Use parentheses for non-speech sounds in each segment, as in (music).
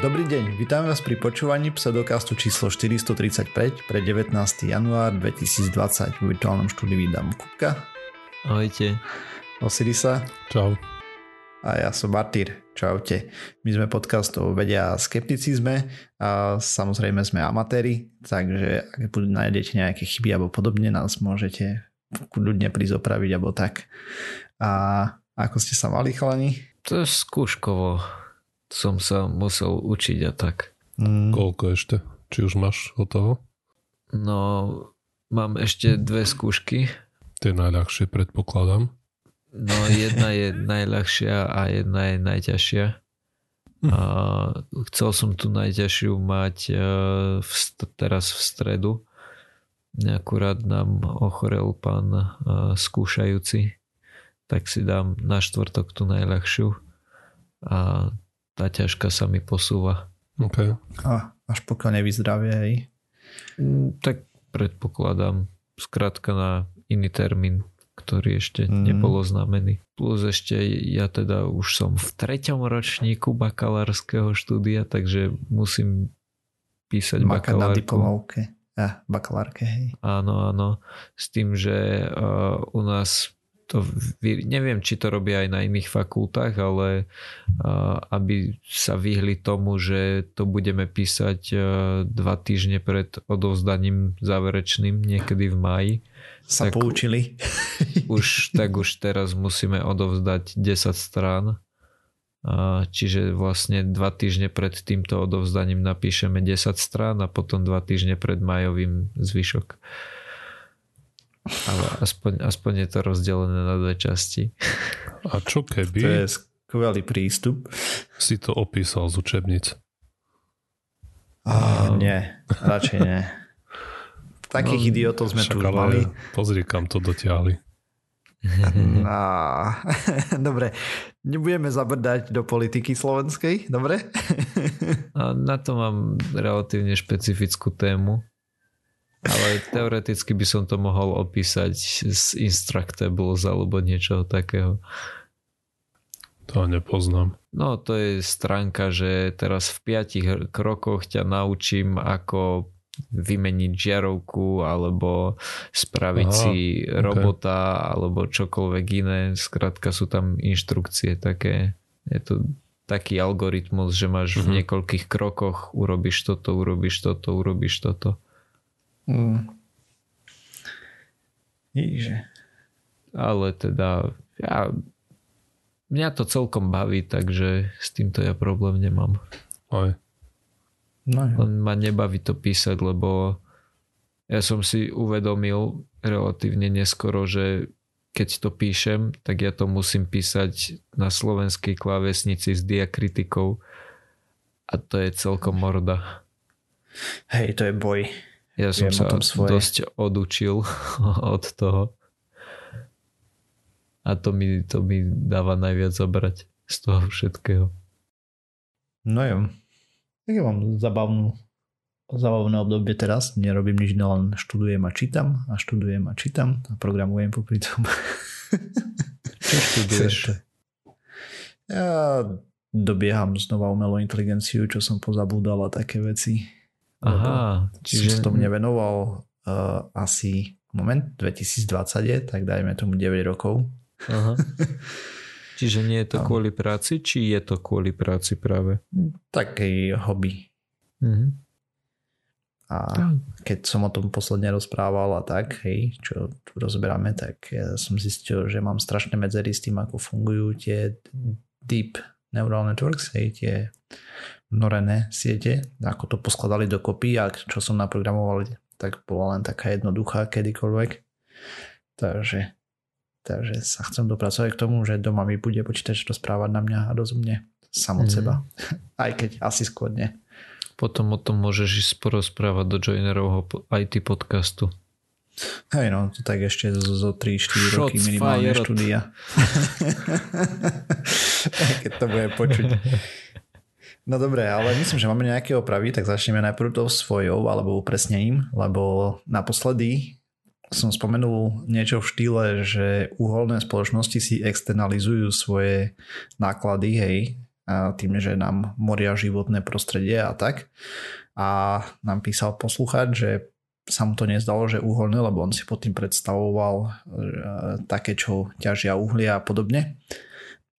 Dobrý deň, vítam vás pri počúvaní pseudokastu číslo 435 pre 19. január 2020 v virtuálnom štúdiu vydám Kupka. Ahojte. Osirisa. Čau. A ja som Martyr. Čaute. My sme podcast o vede a skepticizme a samozrejme sme amatéri, takže ak nájdete nejaké chyby alebo podobne, nás môžete kľudne prísť opraviť alebo tak. A ako ste sa mali chalani? To je skúškovo som sa musel učiť a tak. Mm. Koľko ešte? Či už máš o toho? No, mám ešte dve skúšky. Tie najľahšie predpokladám. No, jedna je najľahšia a jedna je najťažšia. Hm. A chcel som tu najťažšiu mať e, v, teraz v stredu. Akurát nám ochorel pán e, skúšajúci, tak si dám na štvrtok tú najľahšiu. A tá ťažka sa mi posúva. Okay. A až pokiaľ nevyzdravie, hej? Mm, tak predpokladám skrátka na iný termín, ktorý ešte mm. nebol oznámený. Plus ešte ja teda už som v treťom ročníku bakalárskeho štúdia, takže musím písať Maka bakalárku. na diplomovke. Ja, bakalárke, hej. Áno, áno. S tým, že uh, u nás to neviem, či to robia aj na iných fakultách, ale aby sa vyhli tomu, že to budeme písať dva týždne pred odovzdaním záverečným niekedy v máji. Sa tak poučili. (laughs) Už, tak už teraz musíme odovzdať 10 strán. Čiže vlastne dva týždne pred týmto odovzdaním napíšeme 10 strán a potom dva týždne pred majovým zvyšok. Ale aspoň, aspoň je to rozdelené na dve časti. A čo keby... To je skvelý prístup. Si to opísal z učebnic. Oh, nie, radšej nie. Takých no, idiotov sme tu mali. Pozri, kam to dotiahli. No, (laughs) dobre, nebudeme zabrdať do politiky slovenskej, dobre? A na to mám relatívne špecifickú tému. Ale teoreticky by som to mohol opísať z Instructables alebo niečo takého. To nepoznám. No to je stránka, že teraz v piatich krokoch ťa naučím, ako vymeniť žiarovku alebo spraviť Aha, si robota okay. alebo čokoľvek iné. Skrátka sú tam inštrukcie také. Je to taký algoritmus, že máš uh-huh. v mhm. niekoľkých krokoch urobíš toto, urobíš toto, urobíš toto. Mm. Ale teda ja, mňa to celkom baví, takže s týmto ja problém nemám. Aj. No, Len ma nebaví to písať, lebo ja som si uvedomil relatívne neskoro, že keď to píšem, tak ja to musím písať na slovenskej klávesnici s diakritikou a to je celkom morda. Hej, to je boj. Ja som sa dosť odučil (laughs) od toho. A to mi, to mi dáva najviac zabrať z toho všetkého. No jo. Tak ja mám zabavnú, zabavné obdobie teraz. Nerobím nič, len študujem a čítam a študujem a čítam a programujem popri tom. (laughs) Čo študuješ? Ja dobieham znova umelú inteligenciu, čo som pozabúdal a také veci. Aha, čiže... Som tomu nevenoval uh, asi moment 2020 je, tak dajme tomu 9 rokov. Aha. (laughs) Čiže nie je to kvôli práci, či je to kvôli práci práve? Taký hobby. Uh-huh. A keď som o tom posledne rozprával a tak, hej, čo tu rozberáme, tak ja som zistil, že mám strašné medzery s tým, ako fungujú tie deep neural networks, hej, tie norené siete, ako to poskladali dokopy a čo som naprogramoval, tak bola len taká jednoduchá kedykoľvek. Takže, takže sa chcem dopracovať k tomu, že doma mi bude počítač rozprávať na mňa a rozumne sam od mm. seba. (laughs) Aj keď asi skôr nie. Potom o tom môžeš ísť porozprávať do Joinerovho IT podcastu. Hej no, to tak ešte zo, zo 3-4 roky minimálne fired. štúdia. (laughs) Keď to bude počuť. No dobre, ale myslím, že máme nejaké opravy, tak začneme najprv tou svojou alebo upresnením, lebo naposledy som spomenul niečo v štýle, že uholné spoločnosti si externalizujú svoje náklady, hej, tým, že nám moria životné prostredie a tak. A nám písal posluchať, že sa mu to nezdalo, že uholné, lebo on si pod tým predstavoval e, také, čo ťažia uhlia a podobne.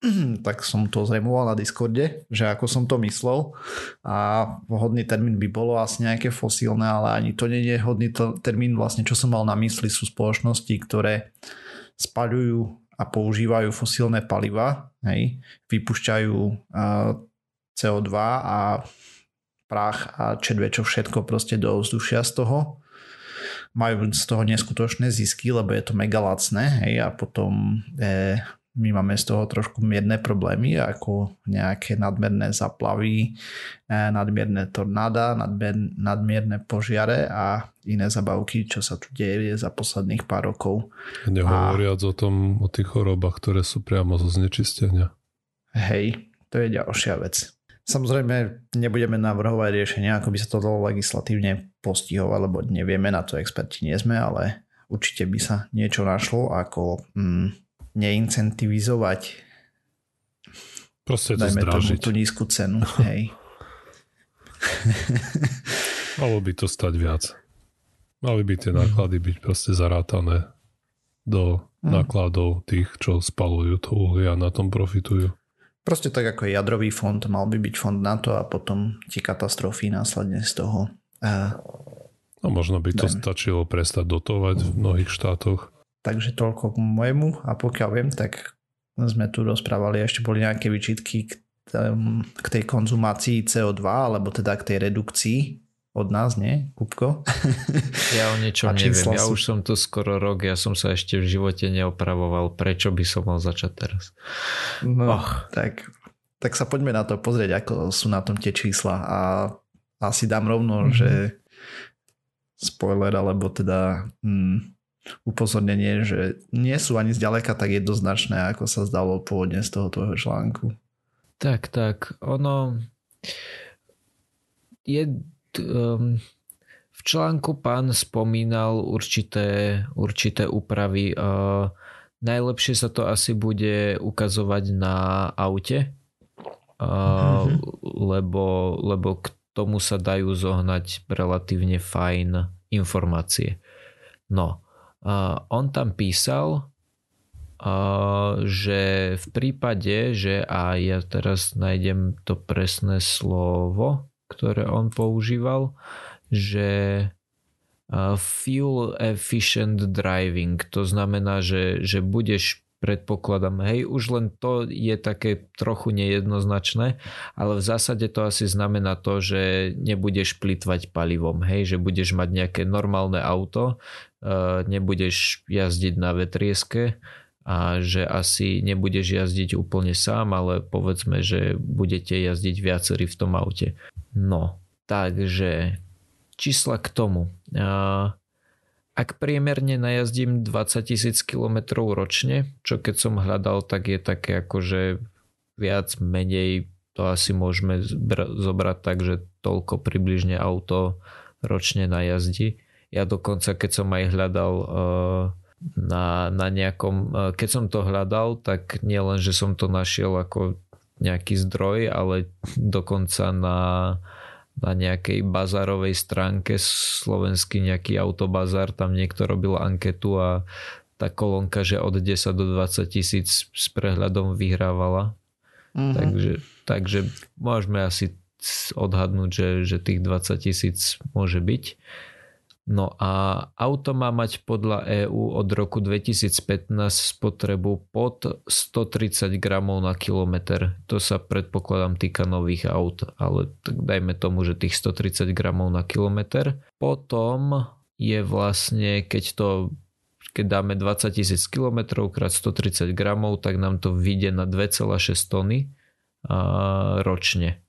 (clears throat) tak som to zremoval na Discorde, že ako som to myslel. A vhodný termín by bolo asi nejaké fosílne, ale ani to nie je hodný termín. Vlastne, čo som mal na mysli sú spoločnosti, ktoré spaľujú a používajú fosílne paliva, hej, vypúšťajú uh, CO2 a prach a čedve čo všetko proste do vzdušia z toho majú z toho neskutočné zisky, lebo je to mega lacné hej, a potom eh, my máme z toho trošku mierne problémy, ako nejaké nadmerné zaplavy, e, nadmierne tornáda, nadmierne, nadmierne požiare a iné zabavky, čo sa tu deje za posledných pár rokov. Nehovoriac a... o tom, o tých chorobách, ktoré sú priamo zo znečistenia. Hej, to je ďalšia vec. Samozrejme, nebudeme navrhovať riešenia, ako by sa to dalo legislatívne postihovať, lebo nevieme, na to experti nie sme, ale určite by sa niečo našlo, ako mm, neincentivizovať Proste to dajme tomu tú nízku cenu. (laughs) Hej. Malo by to stať viac. Mali by tie náklady byť proste zarátané do mm. nákladov tých, čo spalujú to uhlie a na tom profitujú. Proste tak ako je jadrový fond, mal by byť fond na to a potom tie katastrofy následne z toho. Uh, no možno by to dajme. stačilo prestať dotovať v mnohých štátoch. Takže toľko k môjmu a pokiaľ viem, tak sme tu rozprávali, ešte boli nejaké vyčitky k, k tej konzumácii CO2, alebo teda k tej redukcii od nás, nie, Kupko? (laughs) Ja o niečom neviem, ja už som tu skoro rok, ja som sa ešte v živote neopravoval, prečo by som mal začať teraz? No, oh. tak, tak sa poďme na to pozrieť, ako sú na tom tie čísla a asi dám rovno, mm-hmm. že spoiler, alebo teda hm, upozornenie, že nie sú ani zďaleka tak jednoznačné, ako sa zdalo pôvodne z toho tvojho článku. Tak, tak. Ono je um, v článku pán spomínal určité, určité úpravy. Uh, najlepšie sa to asi bude ukazovať na aute, uh, mm-hmm. lebo, lebo k tomu sa dajú zohnať relatívne fajn informácie. No, Uh, on tam písal, uh, že v prípade, že a ja teraz nájdem to presné slovo, ktoré on používal, že fuel efficient driving, to znamená, že, že budeš predpokladám. Hej, už len to je také trochu nejednoznačné, ale v zásade to asi znamená to, že nebudeš plitvať palivom, hej, že budeš mať nejaké normálne auto, nebudeš jazdiť na vetrieske a že asi nebudeš jazdiť úplne sám, ale povedzme, že budete jazdiť viacerí v tom aute. No, takže čísla k tomu. Ak priemerne najazdím 20 tisíc km ročne, čo keď som hľadal, tak je také akože viac, menej, to asi môžeme zobrať tak, že toľko približne auto ročne najazdí. Ja dokonca, keď som aj hľadal uh, na, na nejakom, uh, keď som to hľadal, tak nie len, že som to našiel ako nejaký zdroj, ale dokonca na na nejakej bazárovej stránke slovenský nejaký autobazár, tam niekto robil anketu a tá kolónka, že od 10 do 20 tisíc s prehľadom vyhrávala. Mm-hmm. Takže, takže môžeme asi odhadnúť, že, že tých 20 tisíc môže byť. No a auto má mať podľa EÚ od roku 2015 spotrebu pod 130 gramov na kilometr. To sa predpokladám týka nových aut, ale tak dajme tomu, že tých 130 gramov na kilometr. Potom je vlastne, keď to keď dáme 20 tisíc km krát 130 gramov, tak nám to vyjde na 2,6 tony ročne.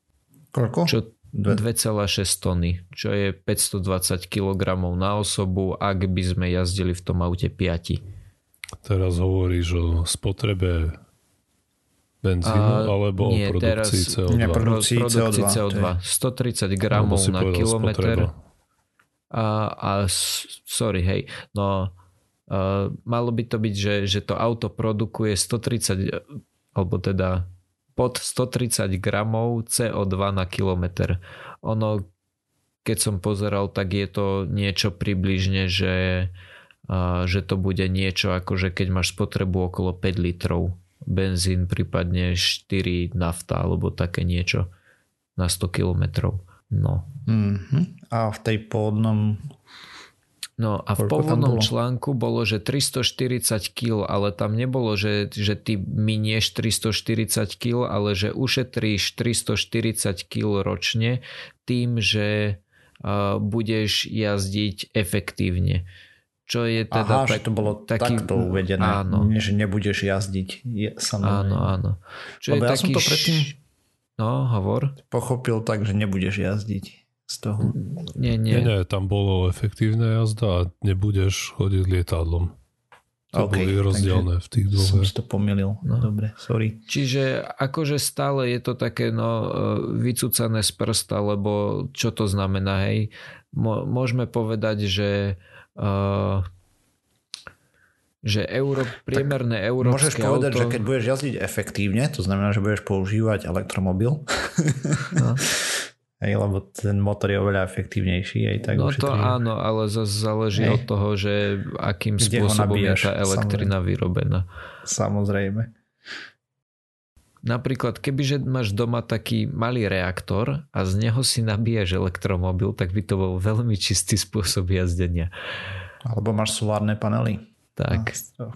Koľko? Čo 2,6 tony, čo je 520 kg na osobu, ak by sme jazdili v tom aute 5. Teraz hovoríš o spotrebe benzínu a, alebo nie, o produkcii teraz, CO2? Nie, produkcii, produkcii CO2. CO2. 130 gramov na kilometr. A, a sorry, hej, no uh, malo by to byť, že, že to auto produkuje 130 alebo teda pod 130 gramov CO2 na kilometr. Ono, keď som pozeral, tak je to niečo približne, že, že to bude niečo ako, že keď máš spotrebu okolo 5 litrov benzín, prípadne 4 nafta alebo také niečo na 100 kilometrov. No. Mm-hmm. A v tej pôvodnom No a v pôvodnom článku bolo, že 340 kg, ale tam nebolo, že, že ty minieš 340 kg, ale že ušetríš 340 kg ročne tým, že uh, budeš jazdiť efektívne. Čo je teda Aha, tak, že to bolo taký, takto uvedené, áno. Že nebudeš jazdiť. Je, áno, áno. Čo Lebo je ja taký... som to predtým No, hovor. Pochopil tak, že nebudeš jazdiť z toho. Nie, nie. Nie, nie, tam bolo efektívna jazda a nebudeš chodiť lietadlom. To okay, boli rozdielne v tých dvoch. Som si to pomýlil. No. Dobre, sorry. Čiže akože stále je to také no, e, vycúcané z prsta, lebo čo to znamená, hej? Môžeme povedať, že uh, že euro, priemerné európske Môžeš povedať, auto... že keď budeš jazdiť efektívne, to znamená, že budeš používať elektromobil, no. (laughs) Hej, lebo ten motor je oveľa efektívnejší. Aj tak no to áno, ale zase záleží hej. od toho, že akým Kde spôsobom je tá elektrina samozrejme. vyrobená. Samozrejme. Napríklad, kebyže máš doma taký malý reaktor a z neho si nabíjaš elektromobil, tak by to bol veľmi čistý (laughs) spôsob jazdenia. Alebo máš solárne panely. Tak. No,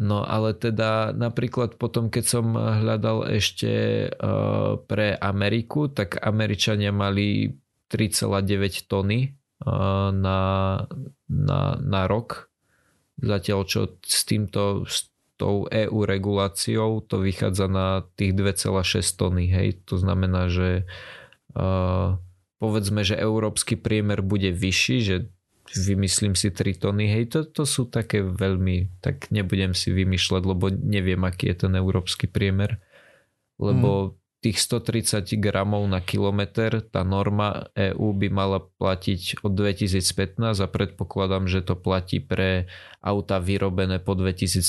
No ale teda napríklad potom, keď som hľadal ešte uh, pre Ameriku, tak Američania mali 3,9 tony uh, na, na, na rok. Zatiaľ čo s týmto s tou EU reguláciou to vychádza na tých 2,6 tony. Hej? To znamená, že uh, povedzme, že európsky priemer bude vyšší, že vymyslím si 3 tony, hej, to, to sú také veľmi, tak nebudem si vymýšľať, lebo neviem, aký je ten európsky priemer, lebo hmm. tých 130 gramov na kilometr, tá norma EU by mala platiť od 2015 a predpokladám, že to platí pre auta vyrobené po 2015.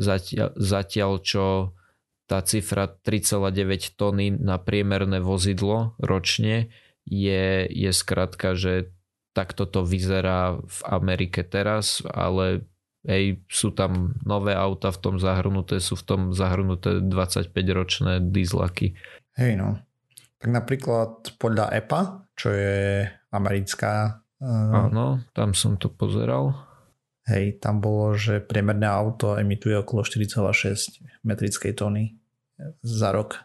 Zatiaľ, zatiaľ čo tá cifra 3,9 tony na priemerné vozidlo ročne je, je skratka, že takto to vyzerá v Amerike teraz, ale hej, sú tam nové auta v tom zahrnuté, sú v tom zahrnuté 25-ročné dieslaky. Hej no. Tak napríklad podľa EPA, čo je americká... Uh, Áno, tam som to pozeral. Hej, tam bolo, že priemerné auto emituje okolo 4,6 metrickej tony za rok.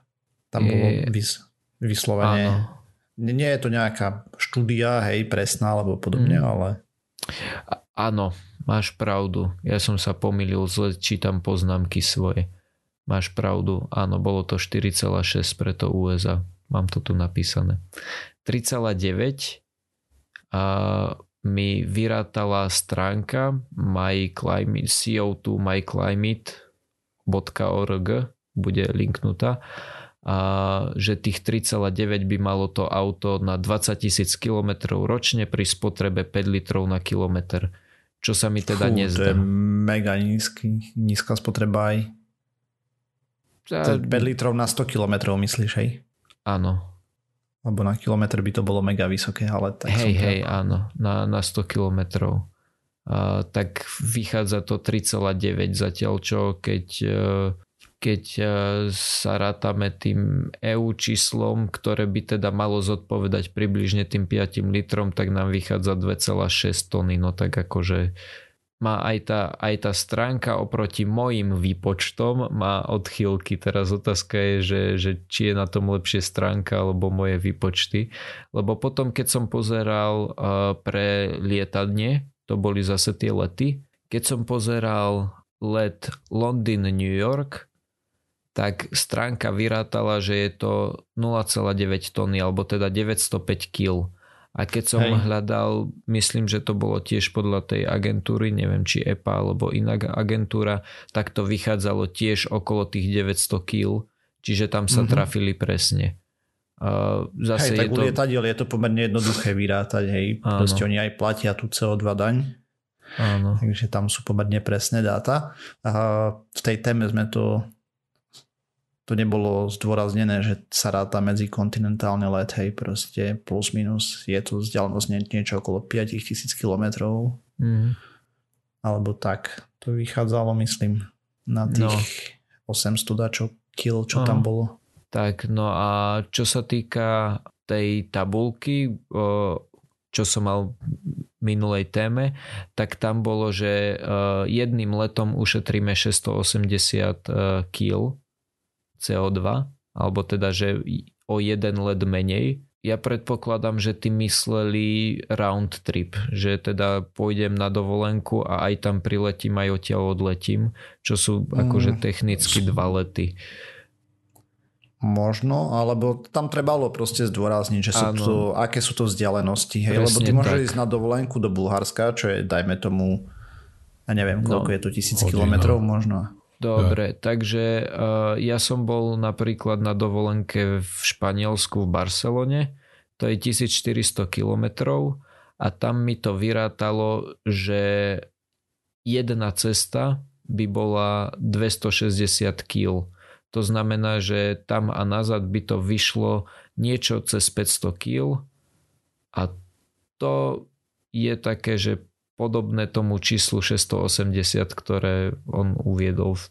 Tam je... bolo vys- vyslovene... Áno nie je to nejaká štúdia, hej, presná alebo podobne, mm. ale... Áno, máš pravdu. Ja som sa pomýlil, zle čítam poznámky svoje. Máš pravdu, áno, bolo to 4,6 pre to USA. Mám to tu napísané. 3,9 a mi vyrátala stránka myclimate, co2 myclimate.org bude linknutá a že tých 3,9 by malo to auto na 20 tisíc km ročne pri spotrebe 5 litrov na kilometr. Čo sa mi teda Fú, nezdá. To je mega nízky, nízka spotreba aj. A... 5 litrov na 100 km myslíš, hej? Áno. Lebo na kilometr by to bolo mega vysoké, ale tak Hej, hej, teda... áno, na, na 100 km. A, tak vychádza to 3,9 zatiaľ čo keď keď e, sa rátame tým EU číslom, ktoré by teda malo zodpovedať približne tým 5 litrom, tak nám vychádza 2,6 tony. No tak akože má aj tá, aj tá stránka oproti mojim výpočtom má odchýlky. Teraz otázka je, že, že či je na tom lepšie stránka alebo moje výpočty. Lebo potom, keď som pozeral uh, pre lietadne, to boli zase tie lety, keď som pozeral let London, New York, tak stránka vyrátala, že je to 0,9 tony, alebo teda 905 kg. A keď som Hej. hľadal, myslím, že to bolo tiež podľa tej agentúry, neviem či EPA alebo iná agentúra, tak to vychádzalo tiež okolo tých 900 kg, čiže tam sa mm-hmm. trafili presne. Uh, zase hej, tak je to... lietadiel je to pomerne jednoduché vyrátať, hej, Áno. proste oni aj platia tú CO2 daň, Áno. takže tam sú pomerne presné dáta. A v tej téme sme to to nebolo zdôraznené, že sa ráta medzikontinentálny let, hej, proste plus minus je to vzdialenosť nie, niečo okolo 5000 km. Mm. Alebo tak. To vychádzalo, myslím, na tých no. 800 dačo kil, čo Aha. tam bolo. Tak, no a čo sa týka tej tabulky, čo som mal minulej téme, tak tam bolo, že jedným letom ušetríme 680 kg CO2, alebo teda, že o jeden let menej. Ja predpokladám, že ty mysleli round trip, že teda pôjdem na dovolenku a aj tam priletím, aj odtiaľ odletím, čo sú akože mm. technicky dva lety. Možno, alebo tam trebalo proste zdôrazniť, že sú to, aké sú to vzdialenosti. Hej? Lebo ty môžeš ísť na dovolenku do Bulharska, čo je, dajme tomu, ja neviem, koľko no, je to, tisíc kilometrov možno. Dobre, ja. takže uh, ja som bol napríklad na dovolenke v Španielsku v Barcelone, to je 1400 kilometrov a tam mi to vyrátalo, že jedna cesta by bola 260 kg. To znamená, že tam a nazad by to vyšlo niečo cez 500 kg a to je také, že podobné tomu číslu 680, ktoré on uviedol v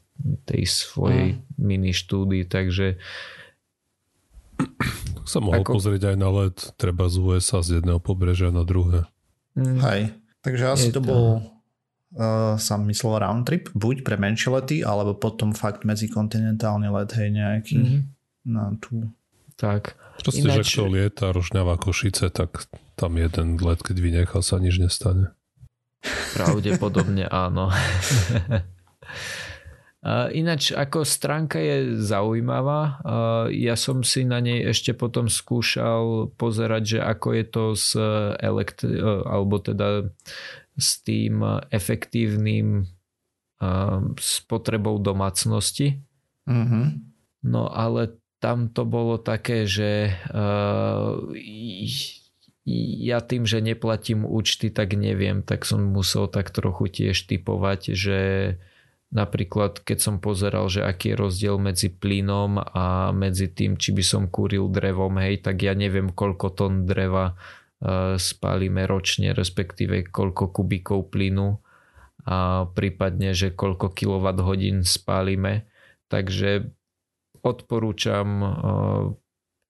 tej svojej mm. mini štúdii, takže sa mohol ako... pozrieť aj na let, treba z USA z jedného pobrežia na druhé. Mm. Hej, takže asi to, to bol uh, som myslel round trip, buď pre menšie lety, alebo potom fakt medzikontinentálny let, hej, nejaký mm. na tú tak. Proste, Ináč... že kto lieta Rožňava Košice, tak tam jeden let, keď vynechal sa nič nestane. Pravdepodobne áno. (laughs) Ináč ako stránka je zaujímavá. Ja som si na nej ešte potom skúšal pozerať, že ako je to s elekt- alebo teda s tým efektívnym spotrebou domácnosti. Mm-hmm. No ale tam to bolo také, že ja tým, že neplatím účty, tak neviem, tak som musel tak trochu tiež typovať, že napríklad keď som pozeral, že aký je rozdiel medzi plynom a medzi tým, či by som kúril drevom, hej, tak ja neviem, koľko tón dreva uh, spálime ročne, respektíve koľko kubíkov plynu a prípadne, že koľko kWh spálime. Takže odporúčam uh,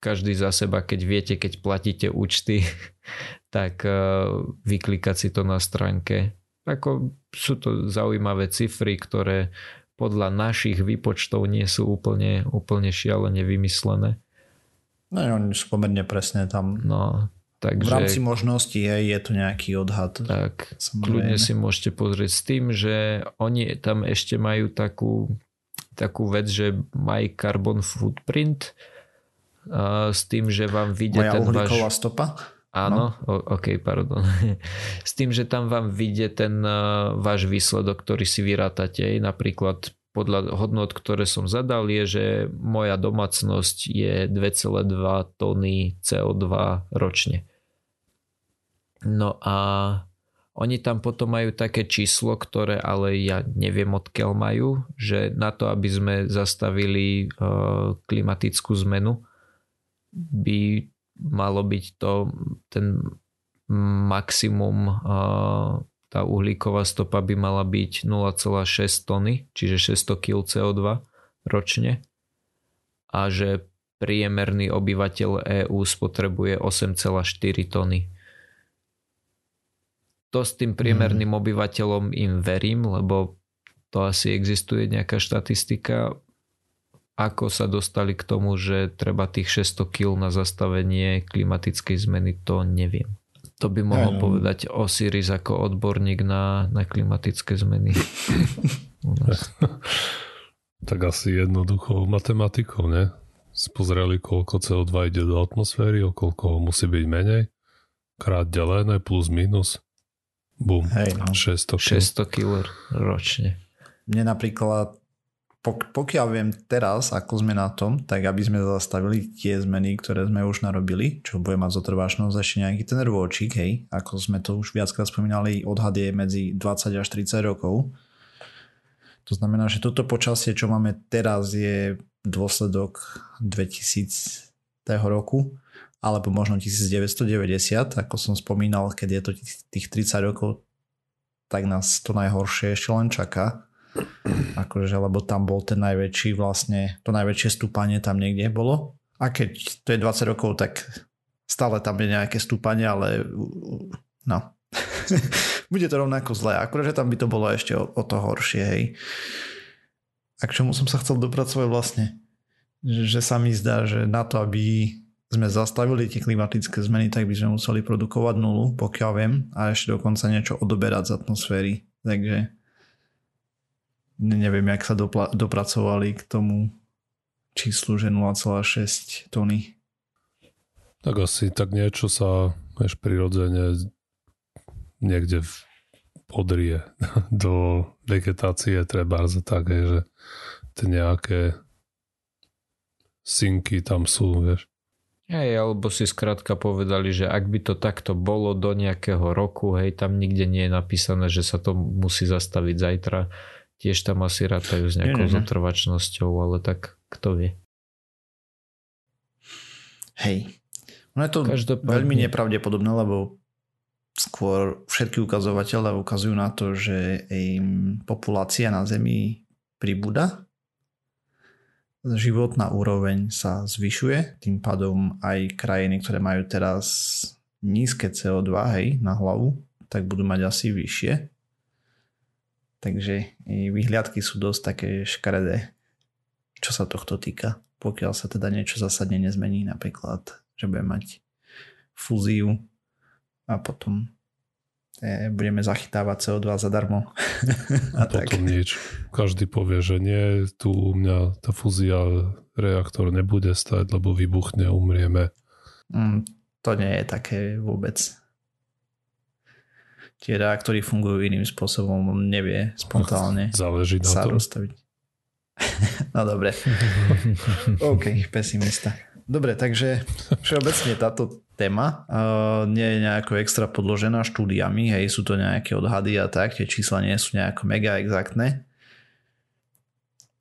každý za seba, keď viete, keď platíte účty, (laughs) tak eh, vyklikať si to na stránke. Ako sú to zaujímavé cifry, ktoré podľa našich výpočtov nie sú úplne, úplne šialene vymyslené. No, oni sú pomerne presne tam. No, takže, v rámci možností je, je to nejaký odhad. Tak, samozrejme. kľudne si môžete pozrieť s tým, že oni tam ešte majú takú, takú vec, že My Carbon Footprint, s tým, že vám vyjde Moja ten váš... stopa? Áno, no. ok, pardon. (laughs) S tým, že tam vám vyjde ten váš výsledok, ktorý si vyrátate. Napríklad podľa hodnot, ktoré som zadal, je, že moja domácnosť je 2,2 tony CO2 ročne. No a oni tam potom majú také číslo, ktoré ale ja neviem odkiaľ majú, že na to, aby sme zastavili klimatickú zmenu, by malo byť to ten maximum tá uhlíková stopa by mala byť 0,6 tony, čiže 600 kg CO2 ročne a že priemerný obyvateľ EÚ spotrebuje 8,4 tony. To s tým priemerným mm. obyvateľom im verím, lebo to asi existuje nejaká štatistika ako sa dostali k tomu, že treba tých 600 kg na zastavenie klimatickej zmeny, to neviem. To by mohol no. povedať Osiris ako odborník na, na klimatické zmeny. (laughs) tak asi jednoducho matematikou, ne? Spozreli, koľko CO2 ide do atmosféry, o koľko musí byť menej. Krát delené plus minus. Bum. Hej, no. 600 kg. 600 kg ročne. Mne napríklad pokiaľ viem teraz, ako sme na tom, tak aby sme zastavili tie zmeny, ktoré sme už narobili, čo bude mať zotrvášnosť ešte nejaký ten rôčik, hej, ako sme to už viackrát spomínali, odhad je medzi 20 až 30 rokov. To znamená, že toto počasie, čo máme teraz, je dôsledok 2000 roku, alebo možno 1990, ako som spomínal, keď je to tých 30 rokov, tak nás to najhoršie ešte len čaká. Akože, lebo tam bol ten najväčší vlastne, to najväčšie stúpanie tam niekde bolo. A keď to je 20 rokov, tak stále tam je nejaké stúpanie, ale no. (laughs) Bude to rovnako zlé. Akurát, že tam by to bolo ešte o, o to horšie, hej. A k čomu som sa chcel dopracovať vlastne? Že sa mi zdá, že na to, aby sme zastavili tie klimatické zmeny, tak by sme museli produkovať nulu, pokiaľ viem, a ešte dokonca niečo odoberať z atmosféry. Takže neviem, jak sa dopla- dopracovali k tomu číslu, že 0,6 tony. Tak asi tak niečo sa vieš, prirodzene niekde v odrie (laughs) do vegetácie treba za tak, že tie nejaké synky tam sú, vieš. Hej, alebo si skrátka povedali, že ak by to takto bolo do nejakého roku, hej, tam nikde nie je napísané, že sa to musí zastaviť zajtra. Tiež tam asi rátajú s nejakou zotrvačnosťou, ale tak kto vie. Hej. No je to Každopádne... veľmi nepravdepodobné, lebo skôr všetky ukazovatele ukazujú na to, že im populácia na Zemi pribúda životná úroveň sa zvyšuje, tým pádom aj krajiny, ktoré majú teraz nízke CO2 hej, na hlavu, tak budú mať asi vyššie. Takže vyhliadky sú dosť také škaredé, čo sa tohto týka. Pokiaľ sa teda niečo zásadne nezmení, napríklad, že bude mať fúziu a potom E, budeme zachytávať CO2 zadarmo. A (laughs) Potom tak. nič. Každý povie, že nie, tu u mňa tá fúzia reaktor nebude stať, lebo vybuchne, umrieme. Mm, to nie je také vôbec. Tie reaktory fungujú iným spôsobom, on nevie spontánne (laughs) Záleží na sa tom. rozstaviť. (laughs) no dobre. (laughs) OK, pesimista. Dobre, takže všeobecne táto téma uh, nie je nejako extra podložená štúdiami, hej, sú to nejaké odhady a tak, tie čísla nie sú nejako mega exaktné.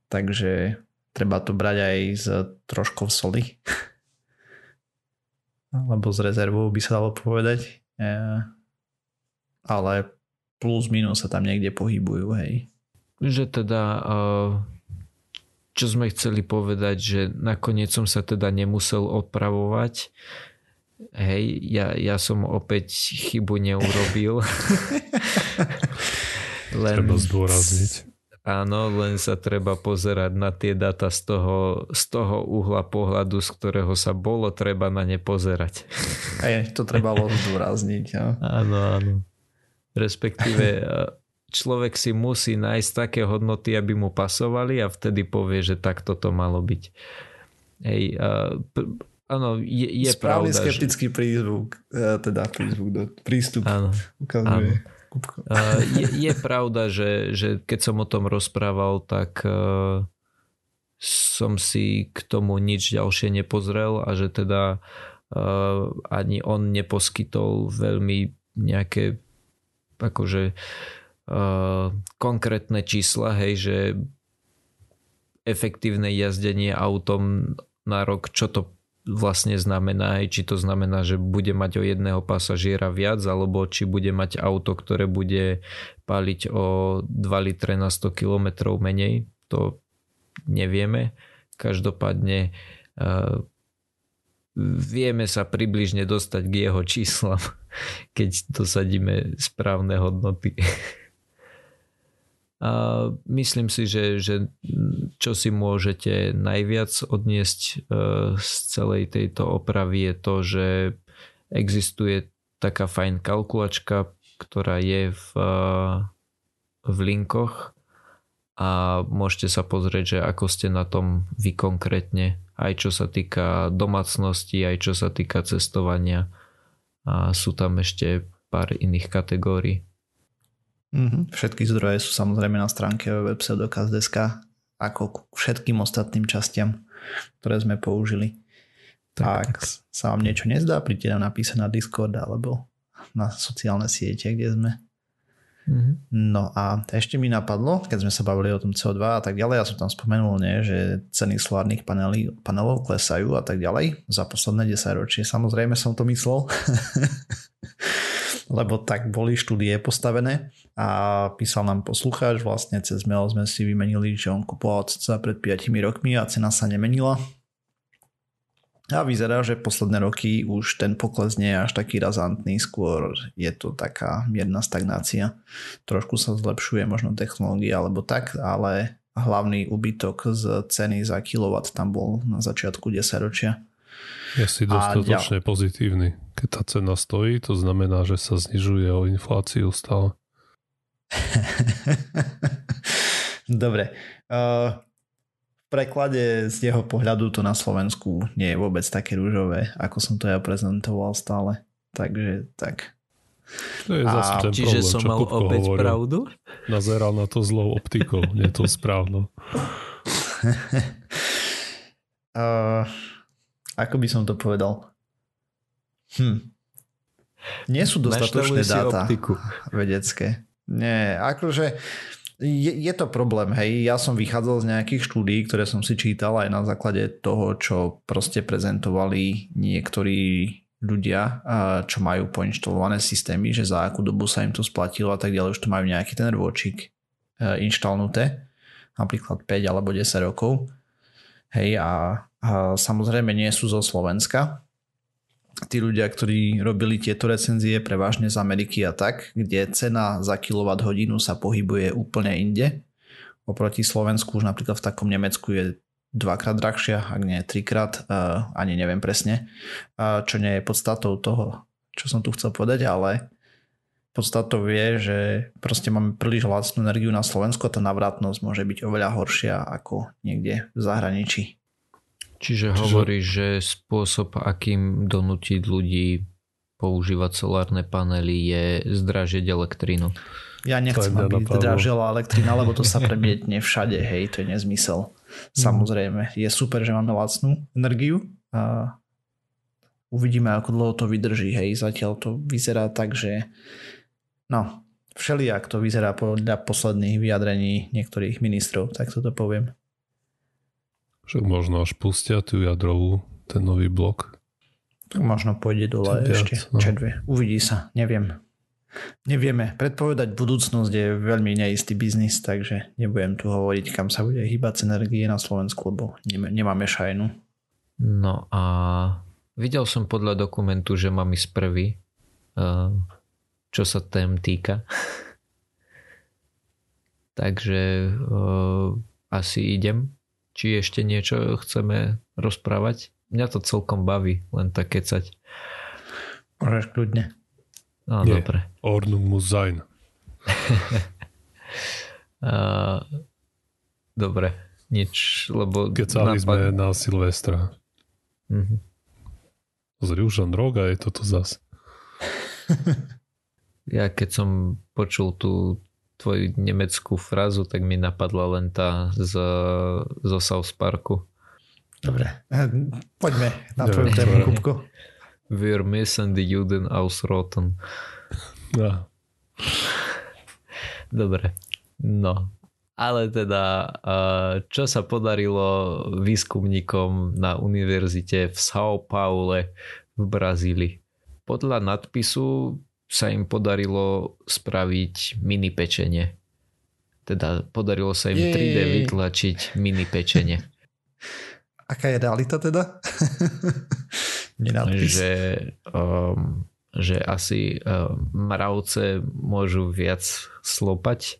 Takže treba to brať aj s troškou soli. Alebo s rezervou by sa dalo povedať. Uh, ale plus minus sa tam niekde pohybujú, hej. Že teda uh, čo sme chceli povedať, že nakoniec som sa teda nemusel opravovať. Hej, ja, ja som opäť chybu neurobil. (laughs) len, treba zdôrazniť. Áno, len sa treba pozerať na tie data z toho, z toho uhla pohľadu, z ktorého sa bolo treba na ne pozerať. Aj to trebalo (laughs) zdôrazniť. Ja. Áno, áno. Respektíve (laughs) človek si musí nájsť také hodnoty, aby mu pasovali a vtedy povie, že takto to malo byť. Hej, uh, áno, je, je Správny pravda, skeptický že... prízvuk, uh, teda prízvuk, do, prístup áno, ukazuje. Áno. Je, je pravda, že, že keď som o tom rozprával, tak uh, som si k tomu nič ďalšie nepozrel a že teda uh, ani on neposkytol veľmi nejaké akože uh, konkrétne čísla, hej, že efektívne jazdenie autom na rok, čo to vlastne znamená, či to znamená, že bude mať o jedného pasažiera viac, alebo či bude mať auto, ktoré bude paliť o 2 litre na 100 km menej, to nevieme. Každopádne uh, vieme sa približne dostať k jeho číslam, (laughs) keď dosadíme správne hodnoty. A myslím si, že, že čo si môžete najviac odniesť e, z celej tejto opravy je to, že existuje taká fajn kalkulačka, ktorá je v, e, v linkoch a môžete sa pozrieť, že ako ste na tom vy konkrétne, aj čo sa týka domácnosti, aj čo sa týka cestovania a sú tam ešte pár iných kategórií. Mm-hmm. Všetky zdroje sú samozrejme na stránke www.pseudokaz.sk ako k všetkým ostatným častiam, ktoré sme použili. Tak, Ak tak. sa vám niečo nezdá, príďte nám napísať na Discord alebo na sociálne siete, kde sme. Mm-hmm. No a ešte mi napadlo, keď sme sa bavili o tom CO2 a tak ďalej, ja som tam spomenul, nie, že ceny solárnych panelí, panelov klesajú a tak ďalej za posledné 10 ročie. Samozrejme som to myslel, (laughs) lebo tak boli štúdie postavené a písal nám poslucháč, vlastne cez mail sme si vymenili, že on kupoval cca pred 5 rokmi a cena sa nemenila a vyzerá, že posledné roky už ten pokles nie je až taký razantný, skôr je to taká mierna stagnácia. Trošku sa zlepšuje možno technológia alebo tak, ale hlavný úbytok z ceny za kilowatt tam bol na začiatku 10 ročia. Je si dostatočne ja. pozitívny. Keď tá cena stojí, to znamená, že sa znižuje o infláciu stále. (laughs) Dobre. Uh, preklade z jeho pohľadu to na Slovensku nie je vôbec také rúžové, ako som to ja prezentoval stále. Takže tak. To je zase ten čiže problém, som mal opäť hovoril. pravdu? Nazeral na to zlou optikou, nie to správno. uh, (laughs) ako by som to povedal? Hm. Nie sú dostatočné dáta optiku. vedecké. Nie, akože je, je to problém, hej. Ja som vychádzal z nejakých štúdí, ktoré som si čítal aj na základe toho, čo proste prezentovali niektorí ľudia, čo majú poinštalované systémy, že za akú dobu sa im to splatilo a tak ďalej, už to majú nejaký ten rôčik e, inštalnuté, napríklad 5 alebo 10 rokov. Hej, a, a samozrejme nie sú zo Slovenska, tí ľudia, ktorí robili tieto recenzie prevažne z Ameriky a tak, kde cena za kWh sa pohybuje úplne inde. Oproti Slovensku už napríklad v takom Nemecku je dvakrát drahšia, ak nie trikrát, uh, ani neviem presne, uh, čo nie je podstatou toho, čo som tu chcel povedať, ale podstatou je, že proste máme príliš lacnú energiu na Slovensku a tá navratnosť môže byť oveľa horšia ako niekde v zahraničí. Čiže, Čiže hovoríš, že spôsob, akým donútiť ľudí používať solárne panely je zdražiť elektrínu. Ja nechcem, aby zdražila elektrina, lebo to sa (laughs) premietne všade, hej, to je nezmysel. Mhm. Samozrejme, je super, že máme lacnú energiu a uvidíme, ako dlho to vydrží, hej, zatiaľ to vyzerá tak, že no, všelijak to vyzerá podľa posledných vyjadrení niektorých ministrov, tak toto poviem. Však možno až pustia tú jadrovú, ten nový blok. Tak možno pôjde dole Ten ešte. Viac, no. Čedve. Uvidí sa, neviem. Nevieme. Predpovedať budúcnosť je veľmi neistý biznis, takže nebudem tu hovoriť, kam sa bude hýbať energie na Slovensku, lebo nemáme šajnu. No a videl som podľa dokumentu, že mám ísť prvý, eh, čo sa tém týka. (laughs) takže uh, asi idem či ešte niečo chceme rozprávať. Mňa to celkom baví, len tak kecať. Môžeš kľudne. No, Nie, dobre. Ordnung muss sein. (laughs) uh, dobre, nič, lebo... Kecali napad... sme na Silvestra. Mm-hmm. Pozri, už droga je toto zas. ja keď som počul tú tvoju nemeckú frazu, tak mi napadla len tá z, zo South Parku. Dobre, poďme na tvoju tému, Kupko. Wir müssen die Juden ausrotten. No. Dobre, no. Ale teda, čo sa podarilo výskumníkom na univerzite v São Paule v Brazílii? Podľa nadpisu sa im podarilo spraviť mini pečenie. Teda podarilo sa im Jej. 3D vytlačiť mini pečenie. (laughs) Aká je realita teda? (laughs) že, um, že asi um, mravce môžu viac slopať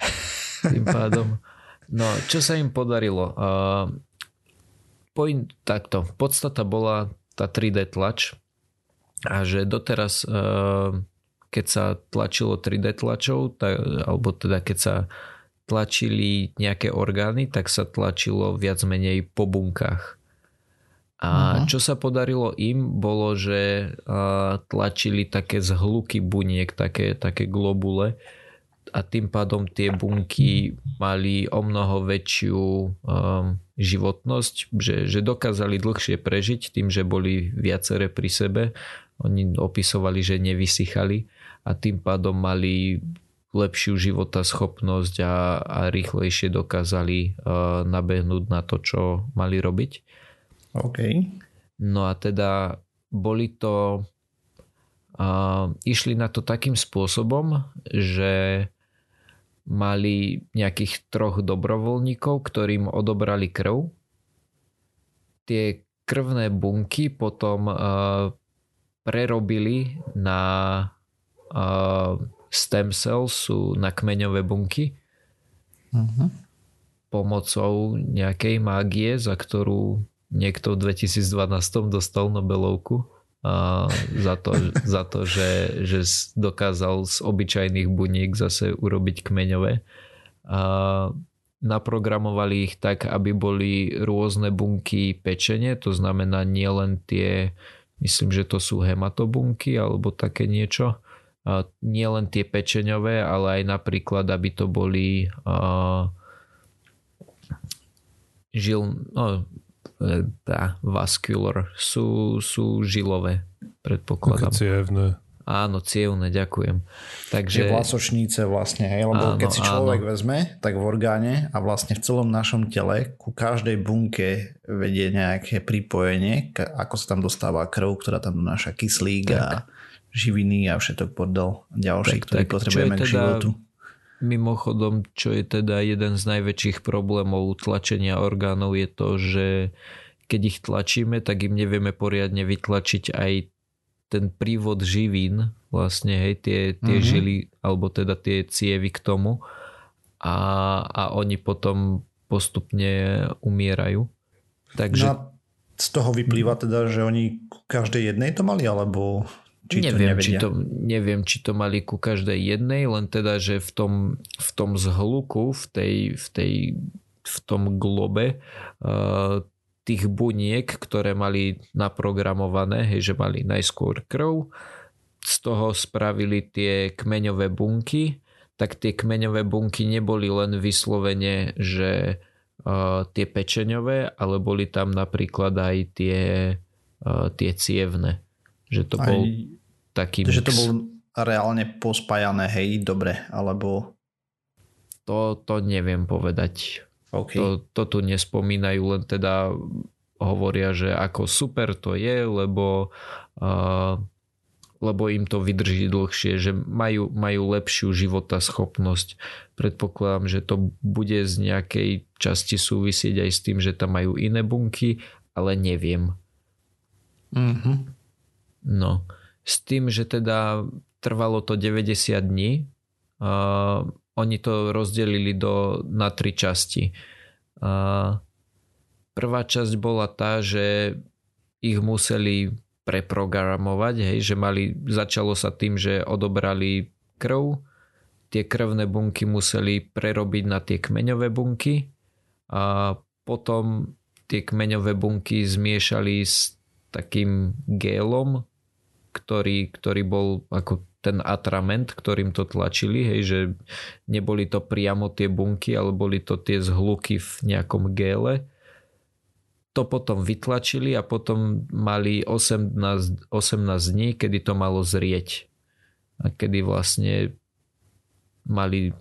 (laughs) tým pádom. No, čo sa im podarilo? Uh, point, takto, podstata bola tá 3D tlač, a že doteraz eh, keď sa tlačilo 3D tlačov, tak, alebo teda keď sa tlačili nejaké orgány, tak sa tlačilo viac menej po bunkách. A uh-huh. čo sa podarilo im, bolo, že uh, tlačili také zhluky buniek, také, také globule a tým pádom tie bunky mali o mnoho väčšiu um, životnosť, že, že dokázali dlhšie prežiť tým, že boli viaceré pri sebe oni opisovali, že nevysychali a tým pádom mali lepšiu schopnosť a, a rýchlejšie dokázali uh, nabehnúť na to, čo mali robiť. OK. No a teda boli to uh, išli na to takým spôsobom, že mali nejakých troch dobrovoľníkov, ktorým odobrali krv. Tie krvné bunky potom uh, prerobili na uh, stem cells sú na kmeňové bunky uh-huh. pomocou nejakej mágie, za ktorú niekto v 2012 dostal Nobelovku za to, za to že, že dokázal z obyčajných buniek zase urobiť kmeňové. A naprogramovali ich tak, aby boli rôzne bunky pečenie, to znamená nielen tie, myslím, že to sú hematobunky alebo také niečo, nie len tie pečeňové, ale aj napríklad, aby to boli uh, žil, no, tá, vascular, sú, sú žilové, predpokladám. Také cievne. Áno, cievne, ďakujem. Takže... Tie vlasočníce vlastne, hej, lebo áno, keď si človek áno. vezme, tak v orgáne a vlastne v celom našom tele ku každej bunke vedie nejaké pripojenie, ako sa tam dostáva krv, ktorá tam donáša kyslík tak. a živiny a všetok bordel ďalší, tak, ktorý tak, potrebujeme k teda, životu. Mimochodom, čo je teda jeden z najväčších problémov tlačenia orgánov je to, že keď ich tlačíme, tak im nevieme poriadne vytlačiť aj ten prívod živín, vlastne hej, tie, tie mm-hmm. žily, alebo teda tie cievy k tomu a, a oni potom postupne umierajú. Takže... No z toho vyplýva teda, že oni každej jednej to mali, alebo či neviem, to či to, neviem, či to mali ku každej jednej, len teda, že v tom, v tom zhluku, v, tej, v, tej, v tom globe uh, tých buniek, ktoré mali naprogramované, hej, že mali najskôr krv, z toho spravili tie kmeňové bunky, tak tie kmeňové bunky neboli len vyslovene, že uh, tie pečeňové, ale boli tam napríklad aj tie, uh, tie cievne. Že to Aj, bol taký Že to bol reálne pospájané, hej, dobre, alebo... To, to neviem povedať. Okay. To, to tu nespomínajú, len teda hovoria, že ako super to je, lebo, uh, lebo im to vydrží dlhšie, že majú, majú lepšiu schopnosť. Predpokladám, že to bude z nejakej časti súvisieť aj s tým, že tam majú iné bunky, ale neviem. Mm-hmm. No, s tým, že teda trvalo to 90 dní. Uh, oni to rozdelili do, na tri časti. Uh, prvá časť bola tá, že ich museli preprogramovať, hej, že mali, začalo sa tým, že odobrali krv, tie krvné bunky museli prerobiť na tie kmeňové bunky a potom tie kmeňové bunky zmiešali s takým gélom, ktorý, ktorý bol ako ten atrament, ktorým to tlačili, hej, že neboli to priamo tie bunky, ale boli to tie zhluky v nejakom géle. To potom vytlačili a potom mali 18, 18 dní, kedy to malo zrieť. A kedy vlastne mali